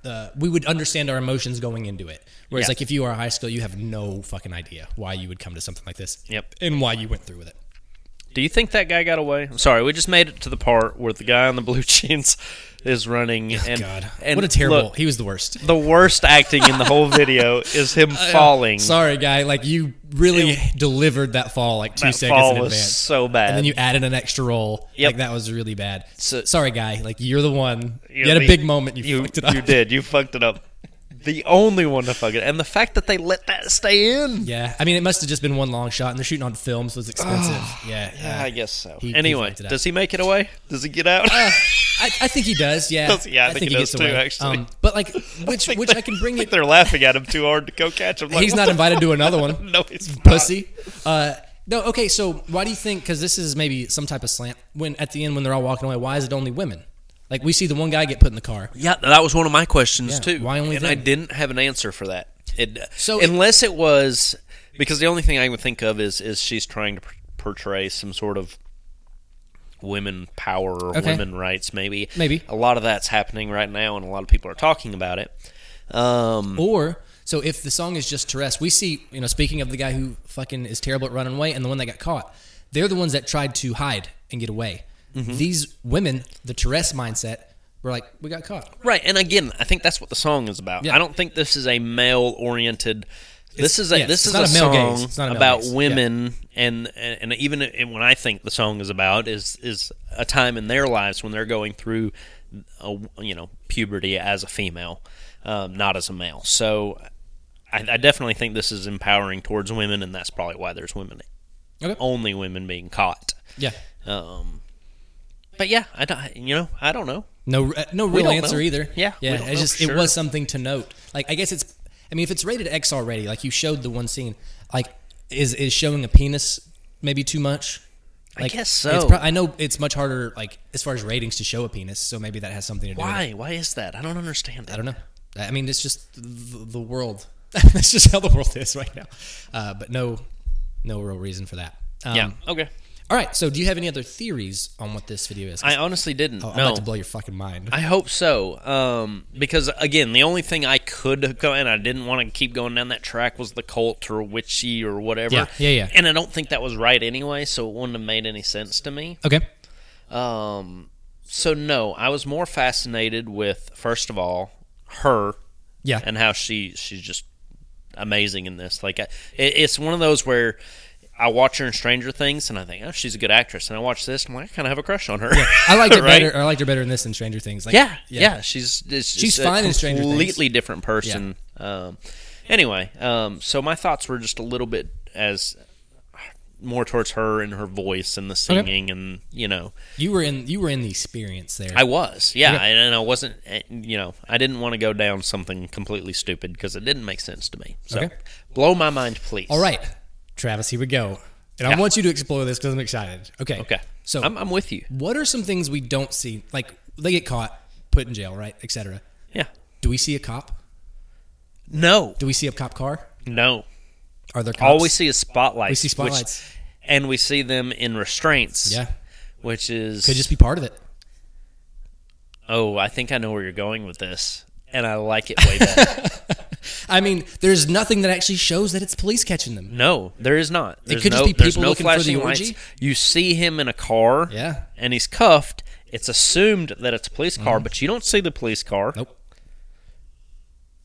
A: uh, we would understand our emotions going into it. Whereas
B: Yeah.
A: like if you are high school, you have no fucking idea why you would come to something like this.
B: Yep.
A: and why you went through with it.
B: Do you think that guy got away? I'm sorry, we just made it to the part where the guy in the blue *laughs* jeans is running. Oh, and,
A: Oh, God,
B: and
A: what a terrible!
B: look,
A: he was the worst.
B: the worst acting in the whole *laughs* video is him falling.
A: Sorry, guy. Like you really delivered that fall like two
B: that
A: seconds
B: fall
A: in
B: was
A: advance.
B: so bad.
A: and then you added an extra roll.
B: Yep.
A: Like that was really bad.
B: So-
A: Sorry, guy. Like you're the one. You,
B: You
A: had a big moment. You,
B: you,
A: fucked it up.
B: you did. You fucked it up. The only one to fuck it, and the fact that they let that stay in.
A: Yeah, I mean, it must have just been one long shot, and they're shooting on film, so it's expensive. *sighs* yeah,
B: Yeah, I guess so.
A: He- he
B: anyway,
A: up.
B: does he make it away? Does he get out?
A: I, I think he does. Yeah,
B: Does- yeah, I think he does too, actually.
A: Um, but like, *laughs* which which I can bring
B: I think
A: it.
B: they're laughing at him too hard to go catch him. Like,
A: He's not *laughs* invited to another one. *laughs*
B: No, he's not.
A: Pussy. Uh, no, okay. So why do you think? Because this is maybe some type of slant. When at the end, when they're all walking away, why is it only women? Like we see the one guy get put in the car.
B: Yeah, that was one of my questions
A: Yeah,
B: too.
A: why only
B: and I didn't have an answer for that. It,
A: So-
B: unless it was because the only thing I would think of is is she's trying to portray some sort of women power or
A: Okay.
B: women rights. Maybe
A: Maybe.
B: a lot of that's happening right now, and a lot of people are talking about it. Um,
A: Or so if the song is just Therese, we see, you know, speaking of the guy who fucking is terrible at running away and the one that got caught, they're the ones that tried to hide and get away.
B: Mm-hmm.
A: These women, the Therese mindset, were like, we got caught.
B: Right, and again, I think that's what the song is about.
A: Yeah.
B: I don't think this is a male-oriented. This is a
A: yes,
B: this is
A: not
B: a,
A: male
B: song
A: It's not a male
B: about
A: gaze.
B: women, and, and and even and when I think the song is about is is a time in their lives when they're going through, a, you know, puberty as a female, um, not as a male. So I, I definitely think this is empowering towards women, and that's probably why there's women,
A: Okay.
B: only women being caught.
A: Yeah.
B: Um, but yeah, I don't, you know, I don't know.
A: No, uh, no real answer
B: know.
A: either.
B: Yeah,
A: yeah. It's just
B: for
A: it was something to note. Like I guess it's. I mean, if it's rated X already, like you showed the one scene, like is is showing a penis maybe too much?
B: I
A: Like,
B: guess
A: It's
B: so.
A: pro- I know it's much harder, like as far as ratings, to show a penis. So maybe that has something to do. with it.
B: Why? Why is that? I don't understand that.
A: I don't know. I mean, it's just the, the world. *laughs* That's just how the world is right now. Uh, but no, no real reason for that. Um,
B: Yeah. Okay.
A: All right. So, do you have any other theories on what this video is?
B: I honestly didn't.
A: I'm
B: no.
A: about to blow your fucking mind.
B: I hope so. Um, because again, the only thing I could go and I didn't want to keep going down that track was the cult or witchy or whatever.
A: Yeah, yeah, yeah.
B: And I don't think that was right anyway, so it wouldn't have made any sense to me.
A: okay.
B: Um, so no, I was more fascinated with first of all her
A: Yeah.
B: and how she she's just amazing in this. Like I, it, it's one of those where. I watch her in Stranger Things, and I think, oh, she's a good actress. And I watch this, and I'm like, I kind of have a crush on her.
A: I liked *laughs* it
B: Right?
A: better. I liked her better in this than Stranger Things. Like,
B: Yeah, yeah, she's it's
A: She's
B: just
A: fine
B: a
A: in Stranger Things.
B: completely different person. Um, anyway, um, so my thoughts were just a little bit as more towards her and her voice and the singing, and you know,
A: You were in. You were in the experience there.
B: I was, yeah,
A: Okay.
B: and I wasn't, eh, you know, I didn't want to go down something completely stupid because it didn't make sense to me. So,
A: Okay.
B: blow my mind, please.
A: All right, Travis. Here we go. And I want you to explore this because I'm excited. Okay.
B: okay.
A: So,
B: I'm, I'm with you.
A: what are some things we don't see? Like they get caught, put in jail, right, etc.
B: Yeah.
A: Do we see a cop?
B: No,
A: Do we see a cop car?
B: no.
A: Are there cops?
B: All we see is spotlights.
A: We see
B: which-
A: spotlights.
B: and we see them in restraints.
A: Yeah.
B: Which is
A: Could just be part of it.
B: Oh, I think I know where you're going with this, and I like it way better. *laughs*
A: I mean, there's nothing that actually shows that it's police catching them.
B: no, there is not. There's
A: could just be people
B: no
A: looking for the orgy.
B: lights. You see him in a car,
A: Yeah.
B: and he's cuffed. It's assumed that it's a police car, but you don't see the police car.
A: Nope.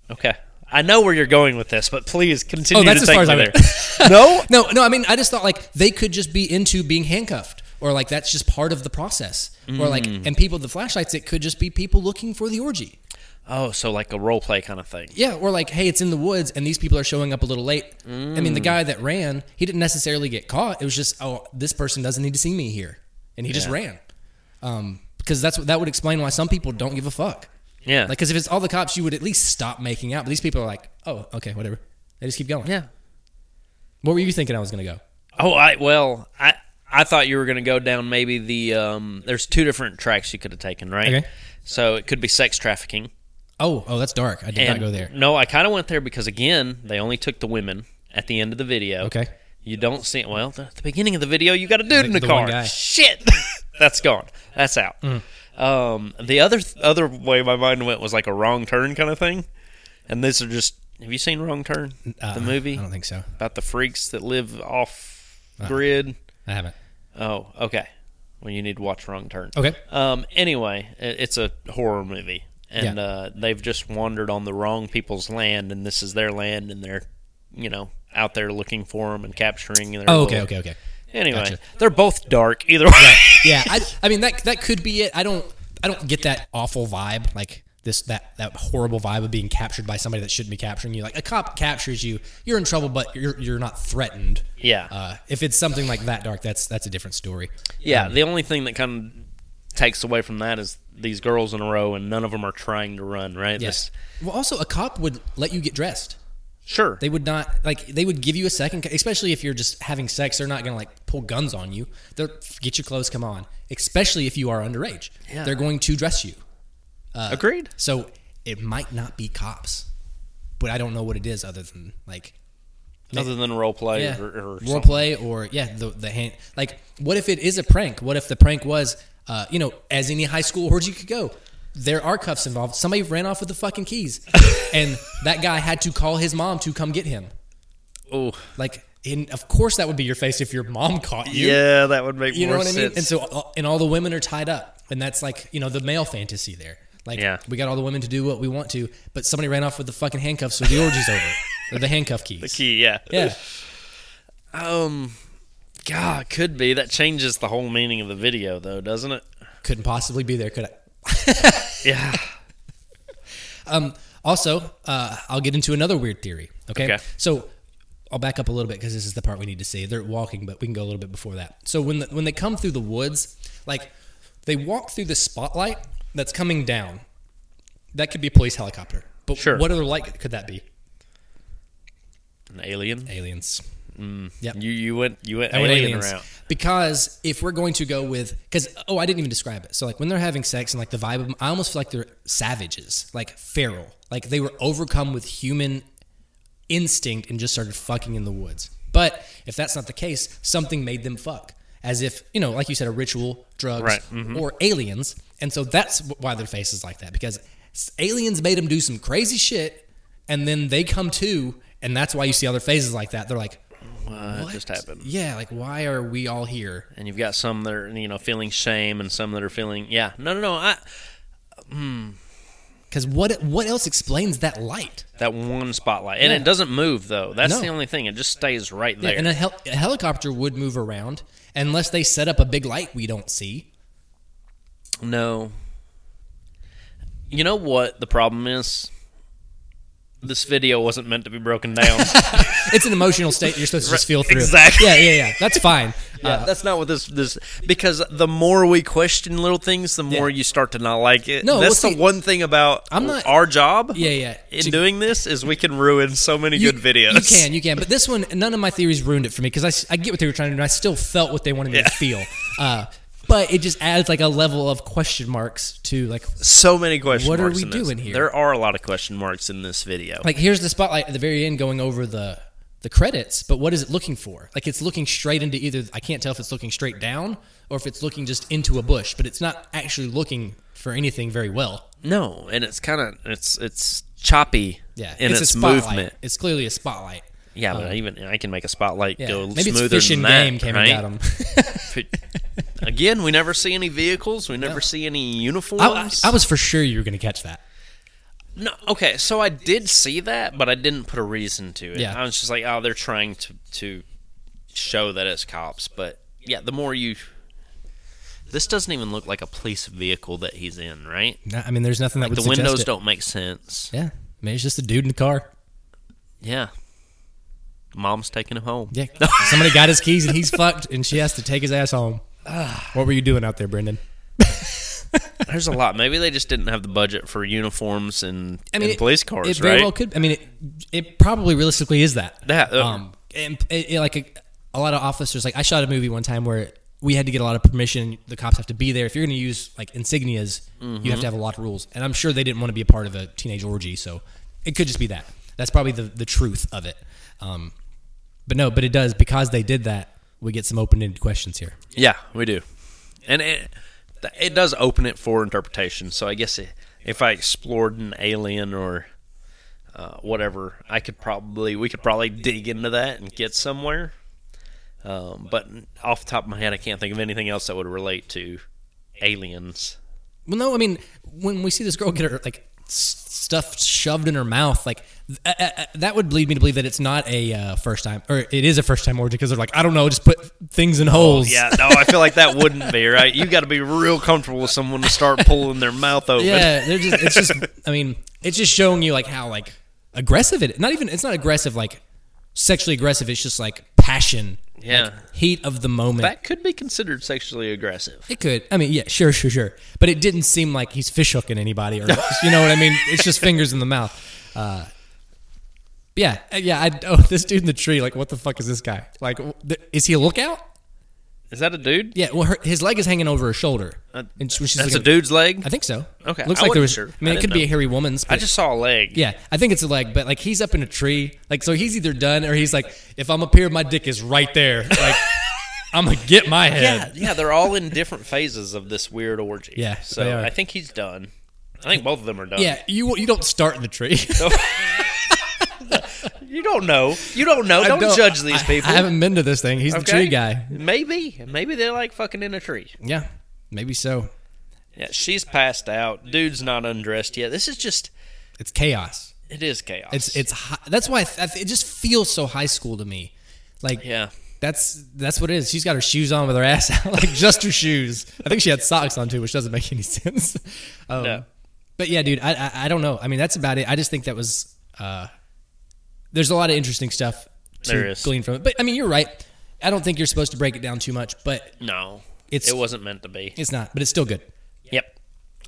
B: Okay, I know where you're going with this, but please continue
A: Oh, that's
B: to
A: as
B: take
A: far as
B: me
A: I
B: there. *laughs* no,
A: No, no. I mean, I just thought like they could just be into being handcuffed, or like that's just part of the process, or like
B: Mm.
A: and people with the flashlights. It could just be people looking for the orgy.
B: Oh, so like a role play kind of thing.
A: Yeah, or like, hey, it's in the woods, and these people are showing up a little late. I
B: Mm.
A: mean, the guy that ran, he didn't necessarily get caught. It was just, oh, this person doesn't need to see me here, and he just ran. Um, because that's what that would explain why some people don't give a fuck.
B: Yeah,
A: Like, because if it's all the cops, you would at least stop making out. But these people are like, oh, okay, whatever. They just keep going.
B: yeah.
A: What were you thinking I was gonna go?
B: Oh, I well, I I thought you were going to go down maybe the um. There's two different tracks you could have taken, right?
A: Okay.
B: So it could be sex trafficking.
A: Oh, oh, that's dark. I did
B: And
A: not go there.
B: No, I kind of went there because again, they only took the women at the end of the video.
A: Okay.
B: You don't see well at the beginning of the video. You got a dude in the,
A: the
B: car. Shit, *laughs* that's gone. That's out. Um, the other other way my mind went was like a wrong turn kind of thing, and these are just. Have you seen Wrong Turn,
A: Uh,
B: the movie
A: I don't think so.
B: about the freaks that live off
A: Uh.
B: grid?
A: I haven't.
B: Oh, okay. Well, you need to watch Wrong Turn.
A: Okay.
B: Um. Anyway, it's a horror movie, and
A: Yeah.
B: uh, they've just wandered on the wrong people's land, and this is their land, and they're, you know, out there looking for them and capturing. Their
A: Oh, okay,
B: little-
A: okay, okay.
B: Anyway,
A: Gotcha.
B: they're both dark either way. *laughs*
A: Yeah, I, I mean that that could be it. I don't I don't get that awful vibe like this that that horrible vibe of being captured by somebody that shouldn't be capturing you. Like a cop captures you, you're in trouble, but you're you're not threatened.
B: Yeah.
A: Uh, if it's something like that dark, that's that's a different story.
B: yeah. The only thing that kind of takes away from that is these girls in a row, and none of them are trying to run. Right?
A: Yes.
B: This-
A: Well, also a cop would let you get dressed.
B: sure.
A: They would not like they would give you a second, especially if you're just having sex. They're not gonna like pull guns on you. They'll get your clothes, come on. Especially if you are underage,
B: Yeah.
A: they're going to dress you.
B: Uh, Agreed.
A: So it might not be cops, but I don't know what it is other than like
B: Other than role play
A: yeah,
B: or, or
A: role play or yeah, the the hand. Like, what if it is a prank? What if the prank was, uh, you know, as any high school orgy could go? There are cuffs involved. Somebody ran off with the fucking keys, *laughs* and that guy had to call his mom to come get him.
B: Oh,
A: Like, and of course that would be your face if your mom caught you.
B: yeah, that would make
A: You know what I mean? And so, uh, and all the women are tied up, and that's like you know the male fantasy there. Like,
B: Yeah.
A: we got all the women to do what we want to, but somebody ran off with the fucking handcuffs, so the orgy's over, *laughs* or the handcuff keys.
B: the key, yeah.
A: Yeah,
B: Um, God, could be. That changes the whole meaning of the video, though, doesn't it?
A: couldn't possibly be there, could I? *laughs* *laughs*
B: Yeah.
A: Um, Also, uh, I'll get into another weird theory. Okay.
B: Okay.
A: So I'll back up a little bit because this is the part we need to see. They're walking, but we can go a little bit before that. So when the, when they come through the woods, like they walk through the spotlight that's coming down. That could be a police helicopter. But
B: Sure.
A: what other light could that be?
B: An alien.
A: Aliens. Yep.
B: You you went you went
A: I went aliens.
B: route.
A: Because if we're going to go with, because oh, I didn't even describe it. So like when they're having sex and like the vibe of them, I almost feel like they're savages, like feral, like they were overcome with human instinct and just started fucking in the woods. But if that's not the case, something made them fuck, as if you know, like you said, a ritual, drugs,
B: Right. Mm-hmm.
A: or aliens. And so that's why their face is like that because aliens made them do some crazy shit, and then they come to, and that's why you see other faces like that. They're like, Uh,
B: what, just happened?
A: yeah, like why are we all here?
B: And you've got some that are you know feeling shame, and some that are feeling yeah. No, no, no. I hmm.
A: Because what what else explains that light?
B: that one spotlight, and
A: Yeah.
B: it doesn't move though. That's
A: No.
B: the only thing. It just stays right
A: Yeah,
B: there.
A: and a, hel- a helicopter would move around unless they set up a big light we don't see.
B: No. You know what the problem is? This video wasn't meant to be broken down. *laughs*
A: It's an emotional state you're supposed to just feel through.
B: exactly.
A: Yeah, yeah, yeah. That's fine.
B: Yeah,
A: Uh,
B: that's not what this this because the more we question little things, the more
A: Yeah.
B: you start to not like it.
A: No,
B: that's
A: well,
B: the one thing about
A: I'm not-
B: our job.
A: yeah, yeah.
B: In
A: To-
B: doing this, is we can ruin so many
A: you,
B: good videos.
A: You can, you can. But this one, none of my theories ruined it for me because I, I get what they were trying to do. and I still felt what they wanted me
B: Yeah.
A: to feel. Uh, but it just adds like a level of question marks to like
B: So many question
A: What are we
B: in this.
A: doing here?
B: There are a lot of question marks in this video.
A: like here's the spotlight at the very end going over the the credits but what is it looking for like it's looking straight into either i can't tell if it's looking straight down or if it's looking just into a bush but it's not actually looking for anything very well
B: no, and it's kind of it's it's choppy.
A: yeah
B: in
A: it's,
B: its,
A: a spotlight
B: movement.
A: it's clearly a spotlight
B: Yeah, but um, even I can make a spotlight
A: yeah
B: go
A: maybe it's
B: smoother
A: fish
B: than
A: and
B: that.
A: game came
B: right?
A: got them *laughs*
B: Again, we never see any vehicles. We never see any
A: I,
B: uniforms.
A: I was for sure you were going to catch that
B: No, okay, so I did see that, but I didn't put a reason to it.
A: Yeah.
B: I was just like, oh, they're trying to to show that it's cops. But yeah, the more you, this doesn't even look like a police vehicle that he's in, right?
A: No, i mean there's nothing that would
B: The windows
A: it.
B: don't make sense.
A: yeah maybe it's just a dude in the car
B: Yeah, mom's taking him home.
A: yeah *laughs* somebody got his keys and he's fucked and she has to take his ass home *sighs* what were you doing out there brendan *laughs*
B: There's a lot. Maybe they just didn't have the budget for uniforms and,
A: I mean,
B: and police cars,
A: It very
B: right?
A: well could. I mean, it, it probably realistically is that.
B: That uh,
A: Um, and it, it- like a, a lot of officers, like I shot a movie one time where we had to get a lot of permission. The cops have to be there. If you're going to use like insignias, you
B: Mm-hmm.
A: have to have a lot of rules. And I'm sure they didn't want to be a part of a teenage orgy, so it could just be that. That's probably the the truth of it. Um, but no, but it does because they did that. We get some open-ended questions here.
B: Yeah, we do, and it it does open it for interpretation. So I guess i if I explored an alien or uh, whatever, I could probably we could probably dig into that and get somewhere. Um, but off the top of my head, I can't think of anything else that would relate to aliens.
A: Well, no, I mean when we see this girl get her like stuff shoved in her mouth, like th- uh, uh, that would lead me to believe that it's not a uh, first time, or it is a first time orgy because they're like, I don't know, just put things in holes.
B: Oh, Yeah, no, I feel like that wouldn't be right. You got to be real comfortable with someone to start pulling their mouth open.
A: yeah. They're just, it's just, I mean, it's just showing you like how like aggressive it. Not even, it's not aggressive like sexually aggressive. It's just like passion,
B: Yeah.
A: heat of the moment.
B: That could be considered sexually aggressive.
A: It could. I mean, yeah, sure, sure, sure. But it didn't seem like he's fish hooking anybody, or *laughs* you know what I mean. It's just fingers in the mouth. Uh, yeah, uh, yeah. I, oh, *laughs* this dude in the tree. Like, what the fuck is this guy? Like, is he a lookout?
B: Is that a dude?
A: Yeah. Well, her, his leg is hanging over her shoulder.
B: Uh,
A: and she- she's
B: That's
A: like
B: a dude's leg.
A: I think so.
B: Okay,
A: Looks
B: I
A: like there
B: wasn't sure.
A: I mean,
B: I
A: it could
B: didn't
A: be a hairy woman's.
B: I just saw a leg.
A: Yeah, I think it's a leg, but like he's up in a tree. Like, so he's either done or he's like, if I'm up here, my dick is right there. Like, *laughs* I'm gonna get my head.
B: Yeah, yeah, they're all in different phases of this weird orgy.
A: Yeah,
B: so
A: they are.
B: I think he's done. I think both of them are done.
A: Yeah, you you don't start in the tree. *laughs* *laughs*
B: you don't know. You don't know.
A: I
B: Don't, judge these people.
A: I, haven't been to this thing. He's the tree guy.
B: Maybe, maybe they're like fucking in a tree.
A: Yeah, maybe so.
B: Yeah, she's passed out. Dude's not undressed yet. This is just.
A: It's chaos.
B: It is chaos.
A: It's it's hi- that's why I I it just feels so high school to me. Like
B: yeah.
A: that's that's what it is. She's got her shoes on with her ass out, *laughs* like just her shoes. I think she had socks on too, which doesn't make any *laughs* sense. Um,
B: No.
A: But yeah, dude, I, I I don't know. I mean, that's about it. I just think that was uh, there's a lot of interesting stuff to glean from it. But I mean, you're right. I don't think you're supposed to break it down too much, but
B: No,
A: It's-
B: it wasn't meant to be.
A: it's not. But it's still good.
B: Yep.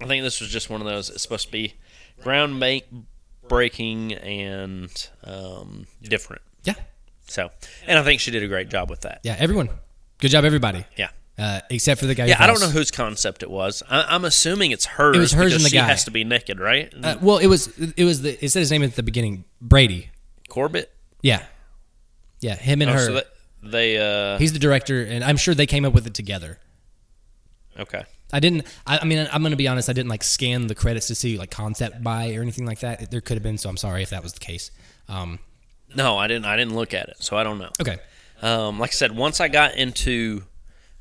B: I think this was just one of those. It's supposed to be ground make breaking and um, different.
A: Yeah,
B: So, and I think she did a great job with that.
A: yeah. Everyone, good job, everybody.
B: Yeah.
A: Uh, except for the guy.
B: Yeah, I don't know whose concept it was. I, I'm assuming it's hers.
A: It was hers and the
B: she
A: guy.
B: has to be naked, right?
A: Uh, well, it was it was the it said his name at the beginning, Brady.
B: Corbet.
A: Yeah, yeah. Him and
B: Oh,
A: her.
B: so that, they. Uh,
A: He's the director, and I'm sure they came up with it together.
B: okay.
A: I didn't. I, I mean, I'm going to be honest. I didn't like scan the credits to see like concept by or anything like that. There could have been, so I'm sorry if that was the case. Um,
B: No, I didn't. I didn't look at it, so I don't know.
A: okay,
B: Um, like I said, once I got into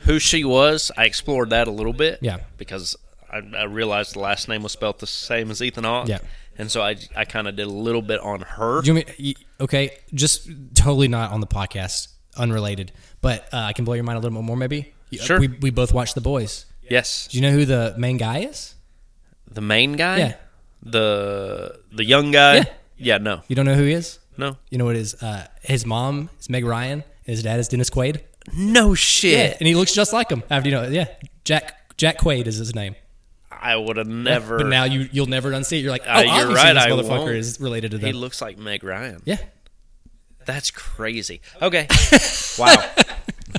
B: who she was, I explored that a little bit.
A: Yeah.
B: Because I, I realized the last name was spelled the same as Ethan Hawke.
A: Yeah.
B: And so I, I kind of did a little bit on her.
A: Do you mean, okay, just totally not on the podcast, unrelated, but uh, I can blow your mind a little bit more, maybe.
B: Sure.
A: We we both watched The Boys.
B: yes.
A: Do you know who the main guy is?
B: The main guy.
A: Yeah.
B: The the young guy.
A: Yeah.
B: Yeah. No.
A: You don't know who he is?
B: No.
A: You know what his uh, his mom is Meg Ryan, and his dad is Dennis Quaid.
B: No shit.
A: and he looks just like him. After you know, yeah, Jack Jack Quaid is his name.
B: I would have never.
A: But now you you'll never unsee it. You're like, oh,
B: Uh, you're right,
A: this
B: I
A: motherfucker
B: won't.
A: is related to them.
B: he looks like Meg Ryan.
A: yeah,
B: That's crazy. Okay. *laughs* wow.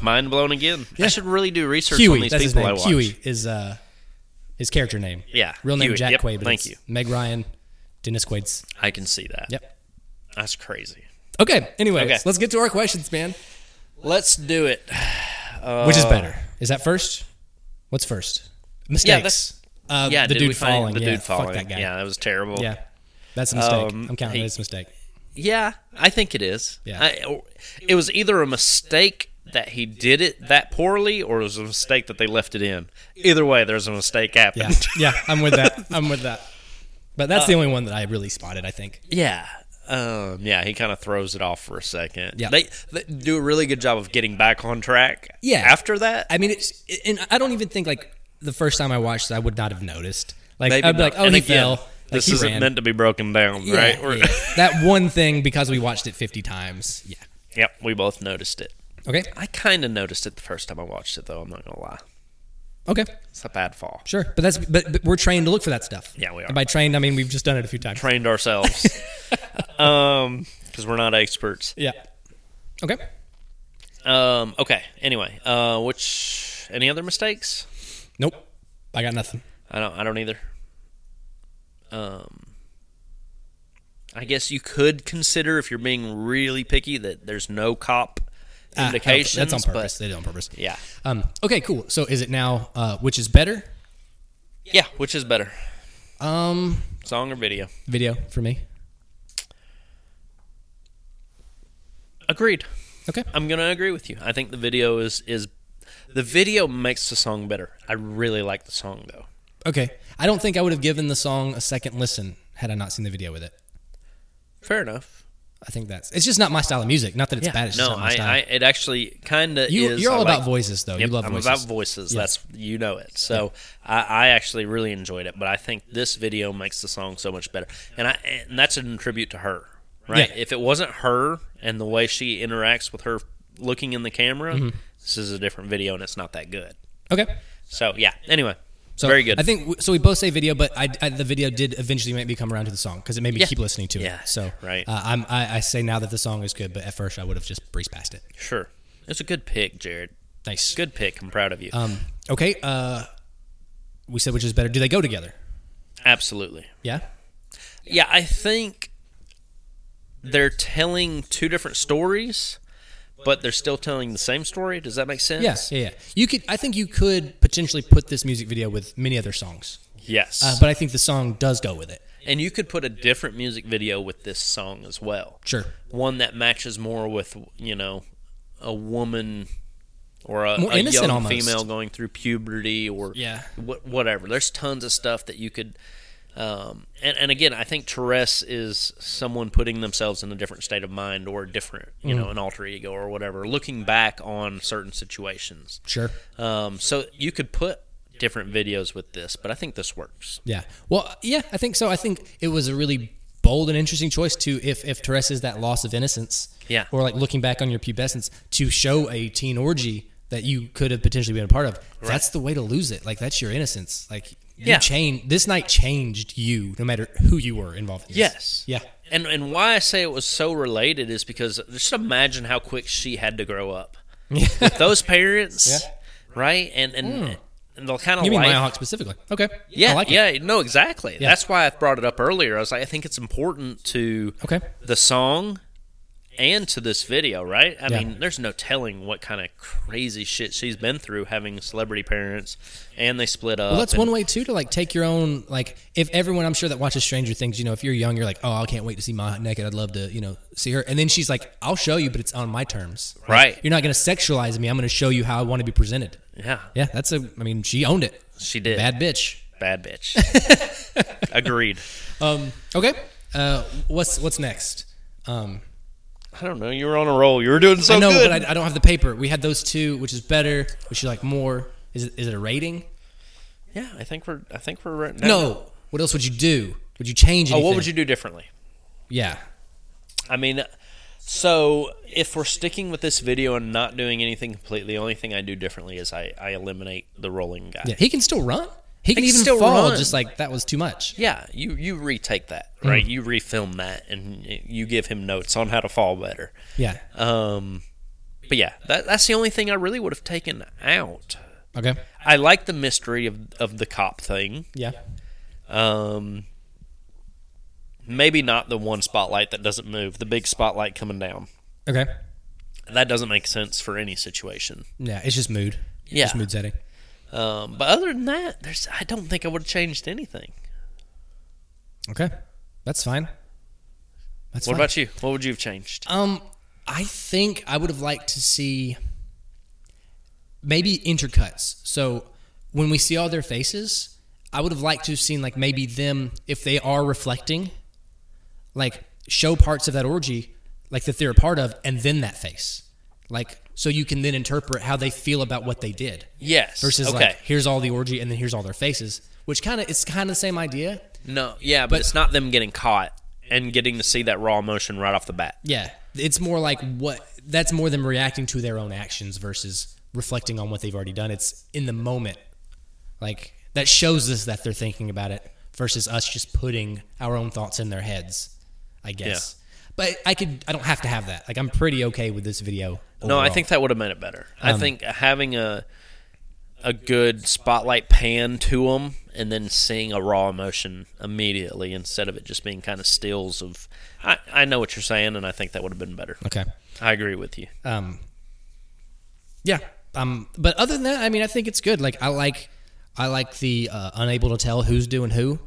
B: Mind blown again. I should really do research on these
A: That's his
B: people I
A: name.
B: watch.
A: Hughie is uh his character name.
B: Yeah,
A: real name
B: Hughie.
A: Jack
B: Yep,
A: Quaid. But
B: thank you.
A: Meg Ryan, Dennis Quaid's.
B: I can see that.
A: Yep.
B: That's crazy.
A: Okay. Anyways,
B: Okay.
A: let's get to our questions, man.
B: Let's do it.
A: Which is better? Is that first? What's first? Mistakes. Uh,
B: Yeah,
A: the dude falling.
B: the
A: yeah,
B: dude falling?
A: Fuck that guy.
B: Yeah, that was terrible.
A: Yeah. That's a mistake.
B: Um,
A: I'm counting
B: he-
A: it as a mistake.
B: Yeah, I think it is.
A: Yeah.
B: I, it was either a mistake that he did it that poorly, or it was a mistake that they left it in. Either way, there's a mistake
A: Yeah.
B: happened.
A: yeah, I'm with that. *laughs* I'm with that. But
B: Uh,
A: that's the only one that I really spotted, I think.
B: Yeah. Um, yeah, he kind of throws it off for a second.
A: Yeah.
B: They, they do a really good job of getting back on track.
A: Yeah.
B: After that,
A: I mean, it's and I don't even think like the first time I watched it, I would not have noticed. Like
B: maybe
A: I'd be
B: not.
A: like, oh,
B: And
A: he
B: again,
A: fell. Like,
B: this
A: he
B: isn't
A: ran.
B: meant to be broken down,
A: Yeah,
B: right? We're-
A: yeah. *laughs* that one thing because we watched it 50 times. Yeah.
B: yep, we both noticed it.
A: Okay.
B: I kind of noticed it the first time I watched it, though. I'm not gonna lie.
A: Okay.
B: It's a bad fall.
A: Sure. But that's but, but we're trained to look for that stuff.
B: Yeah, we are.
A: And by trained, I mean we've just done it a few times.
B: Trained ourselves, *laughs* um, because we're not experts.
A: Yeah. Okay.
B: Um, okay. Anyway, uh, which any other mistakes?
A: Nope. I got nothing.
B: I don't. I don't either. Um, I guess you could consider if you're being really picky that there's no cop
A: Ah,
B: indications.
A: that's on purpose.
B: But
A: They did it on purpose.
B: yeah,
A: Um, okay, cool. So is it now uh, which is better?
B: yeah. Which is better,
A: Um,
B: song or video?
A: video for me.
B: Agreed.
A: Okay.
B: I'm gonna agree with you. I think the video is is the video makes the song better. I really like the song though.
A: Okay. I don't think I would have given the song a second listen had I not seen the video with it.
B: Fair enough.
A: I think that's it's just not my style of music. Not that it's bad. It's just
B: no, I. I it actually kind of
A: you,
B: is.
A: you're all about voices, though.
B: Yep,
A: you love
B: I'm
A: voices.
B: about voices.
A: Yeah.
B: That's you know it. So I, I actually really enjoyed it, but I think this video makes the song so much better, and I and that's a tribute to her, right?
A: Yeah.
B: If it wasn't her and the way she interacts with her looking in the camera,
A: Mm-hmm.
B: This is a different video, and it's not that good.
A: okay.
B: So yeah. Anyway,
A: So
B: very good.
A: I think w- so. We both say video, but I, I, the video did eventually make me come around to the song because it made me
B: Yeah.
A: keep listening to it.
B: Yeah,
A: So
B: right.
A: Uh, I'm, I, I say now that the song is good, but at first I would have just breezed past it.
B: sure, it's a good pick, Jared.
A: Nice.
B: Good pick. I'm proud of you.
A: Um. Okay. Uh. We said which is better. Do they go together?
B: Absolutely.
A: Yeah.
B: Yeah, I think they're telling two different stories, but they're still telling the same story. Does that make sense?
A: Yes. Yeah. Yeah. You could. I think you could potentially put this music video with many other songs,
B: Yes.
A: uh, but I think the song does go with it.
B: and you could put a different music video with this song as well.
A: Sure.
B: One that matches more with, you know, a woman or a, a young
A: almost.
B: female going through puberty or
A: Yeah.
B: wh- whatever. There's tons of stuff that you could. Um, and, and again, I think Therese is someone putting themselves in a different state of mind or different, you
A: Mm.
B: know, an alter ego or whatever, looking back on certain situations.
A: Sure.
B: Um, so you could put different videos with this, but I think this works.
A: Yeah. Well, yeah, I think so. I think it was a really bold and interesting choice to if if Teresa is that loss of innocence.
B: Yeah.
A: Or like looking back on your pubescence to show a teen orgy that you could have potentially been a part of. That's the way to lose it. Like that's your innocence. Like you
B: Yeah.
A: change this night changed you no matter who you were involved in. This.
B: Yes.
A: Yeah.
B: And and why I say it was so related is because just imagine how quick she had to grow up. *laughs* With those parents,
A: Yeah.
B: right? And and, hmm. and the kind of
A: You mean
B: life.
A: Specifically? Okay.
B: yeah,
A: I like it.
B: yeah, no, exactly. That's why I brought it up earlier. I was like, I think it's important to
A: Okay.
B: the song and to this video, right? I
A: Yeah.
B: mean, there's no telling what kind of crazy shit she's been through having celebrity parents, and they split up.
A: Well, that's
B: and-
A: one way too to like take your own like if everyone I'm sure that watches Stranger Things, you know, if you're young, you're like, oh, I can't wait to see Ma naked. I'd love to, you know, see her. And then she's like, I'll show you, but it's on my terms.
B: Right.
A: You're not going to sexualize me. I'm going to show you how I want to be presented.
B: Yeah,
A: Yeah, that's a. I mean, she owned it.
B: she did.
A: Bad bitch.
B: Bad bitch. *laughs* Agreed.
A: Um. Okay. Uh. What's What's next? Um.
B: I don't know. You were on a roll. You were doing so
A: I know,
B: good.
A: but I, I don't have the paper. We had those two, which is better. Which you like more? Is it Is it a rating?
B: yeah, I think we're. I think we're. Right
A: No. What else would you do? Would you change
B: Oh, what would you do differently?
A: Yeah.
B: I mean, so if we're sticking with this video and not doing anything completely, the only thing I do differently is I, I eliminate the rolling guy.
A: Yeah. He can still run. He can
B: can
A: even
B: still
A: fall.
B: run.
A: Just like that was too much.
B: Yeah, you you retake that, right? You refilm that, and you give him notes on how to fall better.
A: Yeah.
B: Um, but yeah, that, that's the only thing I really would have taken out.
A: Okay.
B: I like the mystery of of the cop thing.
A: Yeah.
B: Um, maybe not the one spotlight that doesn't move, the big spotlight coming down.
A: Okay.
B: That doesn't make sense for any situation.
A: Yeah. It's just mood.
B: Yeah.
A: Just mood setting.
B: Um, but other than that, there's I don't think I would have changed anything.
A: Okay. That's fine. That's
B: What
A: fine.
B: about you? What would you have changed?
A: Um, I think I would have liked to see maybe intercuts. So when we see all their faces, I would have liked to have seen like maybe them if they are reflecting, like show parts of that orgy, like that they're a part of, and then that face, like so you can then interpret how they feel about what they did.
B: Yes.
A: Versus
B: okay.
A: like here's all the orgy and then here's all their faces, which kind of it's kind of the same idea.
B: no, yeah, but, it's not them getting caught and getting to see that raw emotion right off the bat.
A: Yeah, it's more like what that's more them reacting to their own actions versus reflecting on what they've already done. It's in the moment, like that shows us that they're thinking about it versus us just putting our own thoughts in their heads. I guess, but I could. I don't have to have that. Like I'm pretty okay with this video.
B: No, I think that would have made it better. I
A: Um,
B: think having a a good spotlight pan to them and then seeing a raw emotion immediately instead of it just being kind of stills of I, I know what you're saying and I think that would have been better.
A: okay.
B: I agree with you.
A: Um, yeah. Um, but other than that, I mean, I think it's good. Like I like, I like the uh, unable to tell who's doing who.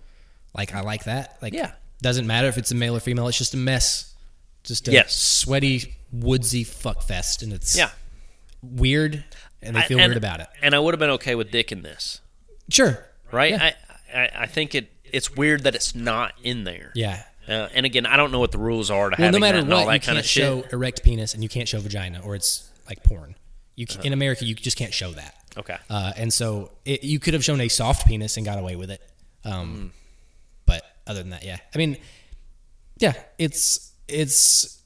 A: Like I like that. Like
B: Yeah.
A: doesn't matter if it's a male or female. It's just a mess. Just a
B: Yes.
A: sweaty, woodsy fuckfest, and it's
B: Yeah.
A: weird, and they
B: I-
A: feel
B: and-
A: weird about it.
B: And I would have been okay with Dick in this.
A: Sure.
B: Right?
A: Yeah.
B: I, I I think it it's weird that it's not in there.
A: Yeah.
B: Uh, and again, I don't know what the rules are to
A: Well, no
B: having
A: matter
B: that and all
A: what,
B: that
A: you
B: kind
A: can't
B: of shit.
A: show erect penis, and you can't show vagina, or it's like porn. You
B: Uh-huh.
A: in America, you just can't show that.
B: Okay.
A: Uh, and so it, you could have shown a soft penis and got away with it. Um,
B: Hmm.
A: But other than that, yeah. I mean, yeah, it's it's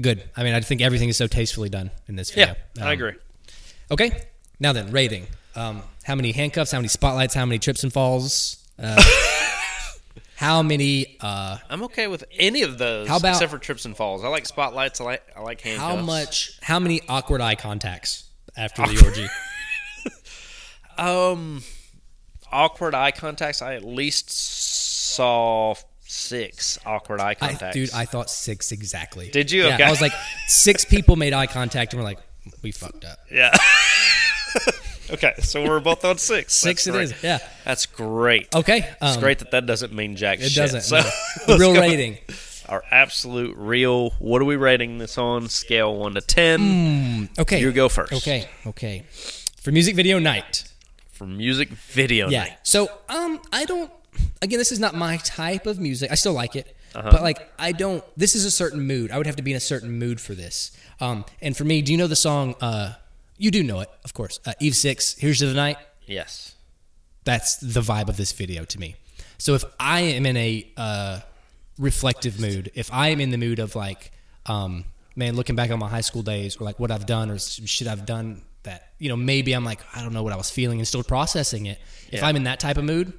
A: good. I mean, I think everything is so tastefully done in this video.
B: Yeah,
A: video.
B: I
A: Um,
B: agree.
A: Okay, now then, rating. Um, how many handcuffs? How many spotlights? How many trips and falls? Uh, *laughs* how many? Uh,
B: I'm okay with any of those
A: How about-
B: except for trips and falls. I like spotlights. I like I like handcuffs.
A: how much? How many awkward eye contacts after the orgy? *laughs*
B: Um, awkward eye contacts. I at least saw six awkward eye
A: I,
B: contacts.
A: dude, I thought six exactly.
B: Did you?
A: Yeah,
B: Okay.
A: I was like, six people made eye contact, and we're like, we fucked up.
B: yeah. *laughs* okay, so we're both on six. *laughs*
A: Six
B: That's
A: it
B: great.
A: is. Yeah.
B: That's great.
A: Okay.
B: It's
A: um,
B: great that that doesn't mean jack
A: It
B: shit.
A: doesn't.
B: So
A: no. *laughs* Real rating.
B: Our absolute real. What are we rating this on? Scale one to ten.
A: Okay.
B: You go first.
A: Okay. Okay. For music video night.
B: For music video
A: Yeah.
B: night.
A: So, um, I don't. Again, this is not my type of music. I still like it,
B: Uh-huh.
A: but like, I don't. This is a certain mood. I would have to be in a certain mood for this. Um, and for me, do you know the song? Uh, you do know it, of course. Uh, Eve Six. Here's to the night.
B: Yes.
A: That's the vibe of this video to me. So if I am in a uh, reflective mood, if I am in the mood of like, um, man, looking back on my high school days or like what I've done or shit I've done that, you know, maybe I'm like, I don't know what I was feeling and still processing it. If I'm in that type of mood,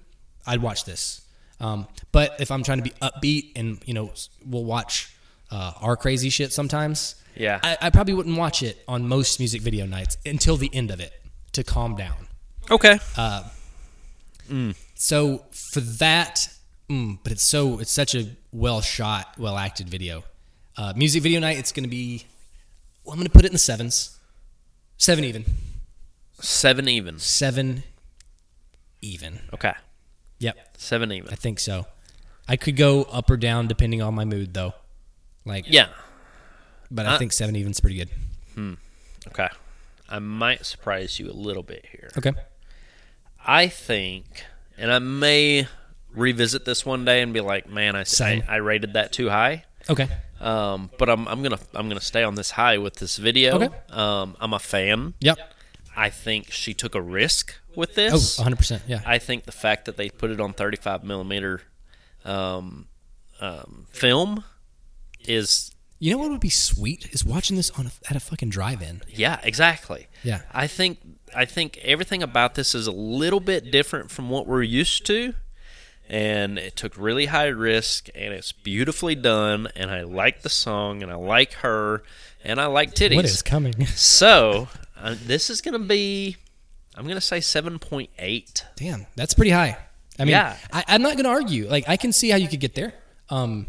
A: I'd watch this. Um, but if I'm trying to be upbeat and, you know, we'll watch uh, our crazy shit sometimes.
B: Yeah.
A: I, I probably wouldn't watch it on most music video nights until the end of it to calm down.
B: Okay.
A: So for that, mm, but it's so it's such a well shot, well acted video. Uh, music video night, it's going to be. Well, I'm going to put it in the sevens, seven even,
B: Seven even.
A: seven even.
B: Okay.
A: Yep,
B: Seven even.
A: I think so. I could go up or down depending on my mood, though. Like,
B: Yeah.
A: but I
B: Uh,
A: think seven even's pretty good. Hmm.
B: Okay. I might surprise you a little bit here.
A: Okay.
B: I think, and I may revisit this one day and be like, man, I, I, I rated that too high.
A: Okay.
B: Um, but I'm, I'm gonna I'm gonna stay on this high with this video.
A: Okay.
B: Um, I'm a fan.
A: Yep.
B: I think she took a risk with
A: Oh,
B: this.
A: 100%. Yeah.
B: I think the fact that they put it on 35 millimeter um, um, film is
A: You know what would be sweet is watching this on a, at a fucking drive-in.
B: yeah exactly.
A: Yeah.
B: I think I think everything about this is a little bit different from what we're used to, and it took really high risk, and it's beautifully done, and I like the song, and I like her, and I like titties.
A: What is coming? *laughs*
B: So uh, this is gonna be, I'm gonna say seven point eight.
A: Damn, that's pretty high. I mean,
B: Yeah.
A: I, I'm not going to argue. Like, I can see how you could get there. Um,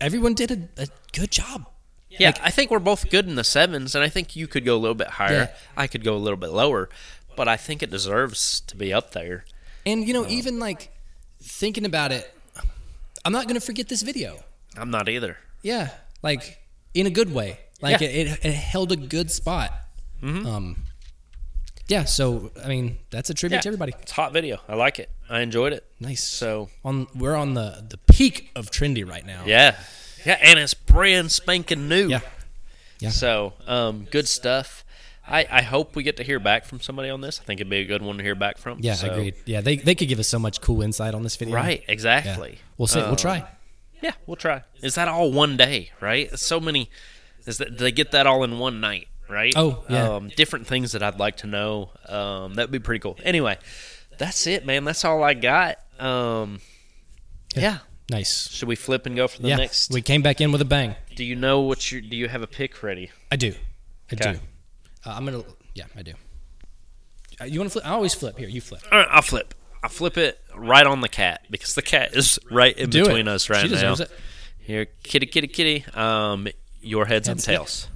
A: everyone did a, a good job.
B: Yeah, I think we're both good in the sevens, and I think you could go a little bit higher.
A: Yeah.
B: I could go a little bit lower, but I think it deserves to be up there.
A: And you know, even like thinking about it, I'm not going to forget this video.
B: I'm not either.
A: Yeah, like in a good way. Like
B: Yeah.
A: it, it, it held a good spot. Um, yeah. So I mean, that's a tribute
B: Yeah.
A: to everybody.
B: It's hot video. I like it. I enjoyed it.
A: Nice.
B: So
A: on we're on the the peak of trendy right now.
B: yeah, yeah, and it's brand spanking new.
A: Yeah. Yeah.
B: So um, good stuff. I, I hope we get to hear back from somebody on this. I think it'd be a good one to hear back from.
A: Yeah,
B: So-
A: agreed. Yeah, they they could give us so much cool insight on this video.
B: Right,
A: Yeah.
B: exactly.
A: We'll see.
B: Um,
A: we'll try.
B: Yeah, we'll try. Is that all one day? Right? So many. Is that they get that all in one night? Right?
A: Oh, yeah.
B: Um, different things that I'd like to know. Um, that'd be pretty cool. Anyway, that's it, man. That's all I got. Um, yeah.
A: Nice.
B: Should we flip and go for the
A: yeah,
B: next?
A: we came back in with a bang.
B: do you know what you? Do you have a pick ready?
A: I do. I
B: Okay.
A: do. Uh, I'm gonna. Yeah, I do. Uh, you want to flip? I always flip. Here, you flip.
B: All right, I'll flip. I'll flip it right on the cat because the cat is right in
A: Do
B: between
A: it.
B: us right
A: she
B: now.
A: it.
B: Here, kitty, kitty, kitty. Um, your heads and tails.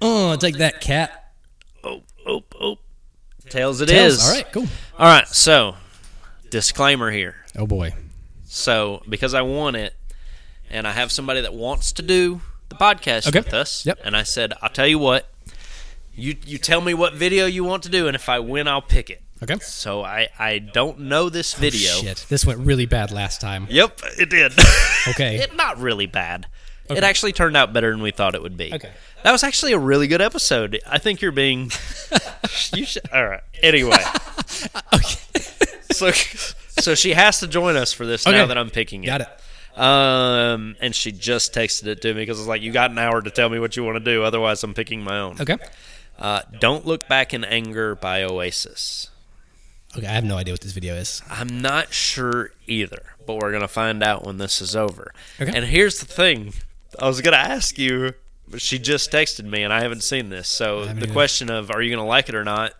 A: Oh, take that cat.
B: Oh, oh, oh. Tails it is.
A: Tails. All right, cool.
B: All right. So, disclaimer here.
A: Oh boy.
B: So, because I want it, and I have somebody that wants to do the podcast
A: Okay.
B: with us,
A: Yep.
B: and I said, I'll tell you what. You you tell me what video you want to do, and if I win, I'll pick it.
A: Okay.
B: So I I don't know this oh, video.
A: Oh, Shit, this went really bad last time.
B: Yep, it did. *laughs*
A: Okay.
B: it not really bad. It actually turned out better than we thought it would be.
A: Okay.
B: That was actually a really good episode. I think you're being. *laughs* you should. All right. Anyway. *laughs*
A: okay. *laughs*
B: So so she has to join us for this now that I'm picking it.
A: Got it.
B: Um, and she just texted it to me because it's like you got an hour to tell me what you want to do. Otherwise, I'm picking my own.
A: Okay.
B: Uh, Don't look back in anger by Oasis.
A: Okay. I have no idea what this video is.
B: I'm not sure either, but we're gonna find out when this is over.
A: Okay.
B: And here's the thing: I was gonna ask you, but she just texted me, and I haven't seen this. So the
A: either.
B: question of are you gonna like it or not?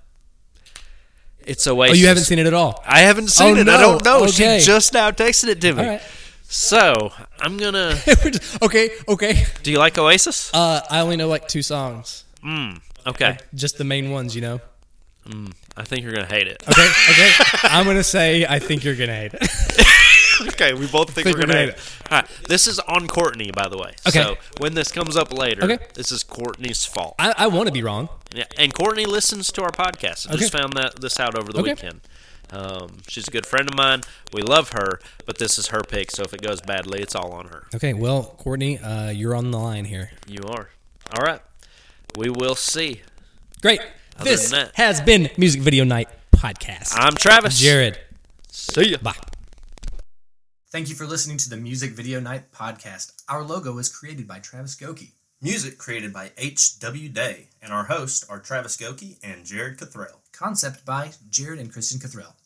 B: It's
A: Oh,
B: Oasis.
A: you haven't seen it at all.
B: I haven't seen
A: Oh,
B: it. I don't know.
A: Okay.
B: She just now texted it to me.
A: Right.
B: So I'm gonna. *laughs*
A: Just- okay. Okay.
B: Do you like Oasis?
A: Uh, I only know like two songs,
B: Mm, okay.
A: just the main ones, you know.
B: Mm, I think you're gonna hate it.
A: Okay. Okay. *laughs* I'm gonna say I think you're gonna hate it. *laughs* *laughs*
B: okay, we both think,
A: Think
B: we're
A: we're
B: gonna hate it. All right, this is on Courtney, by the way.
A: Okay.
B: So when this comes up later,
A: Okay.
B: this is Courtney's fault.
A: I, I want to be wrong.
B: Yeah, and Courtney listens to our podcast. I just found that this out over the
A: Okay.
B: weekend. Um, she's a good friend of mine. We love her, but this is her pick. So if it goes badly, it's all on her.
A: Okay. Well, Courtney, uh, you're on the line here.
B: You are. All right. We will see.
A: Great.
B: Other
A: this
B: that-
A: has been Music Video Night
C: podcast.
D: I'm Travis.
C: Jared.
D: See ya.
C: Bye.
A: Thank you for listening to the Music Video Night podcast. Our logo was created by Travis Goki.
B: Music created by H.W. Day, and our hosts are Travis Goki and Jared Cothrell.
A: Concept by Jared and Kristen Cothrell.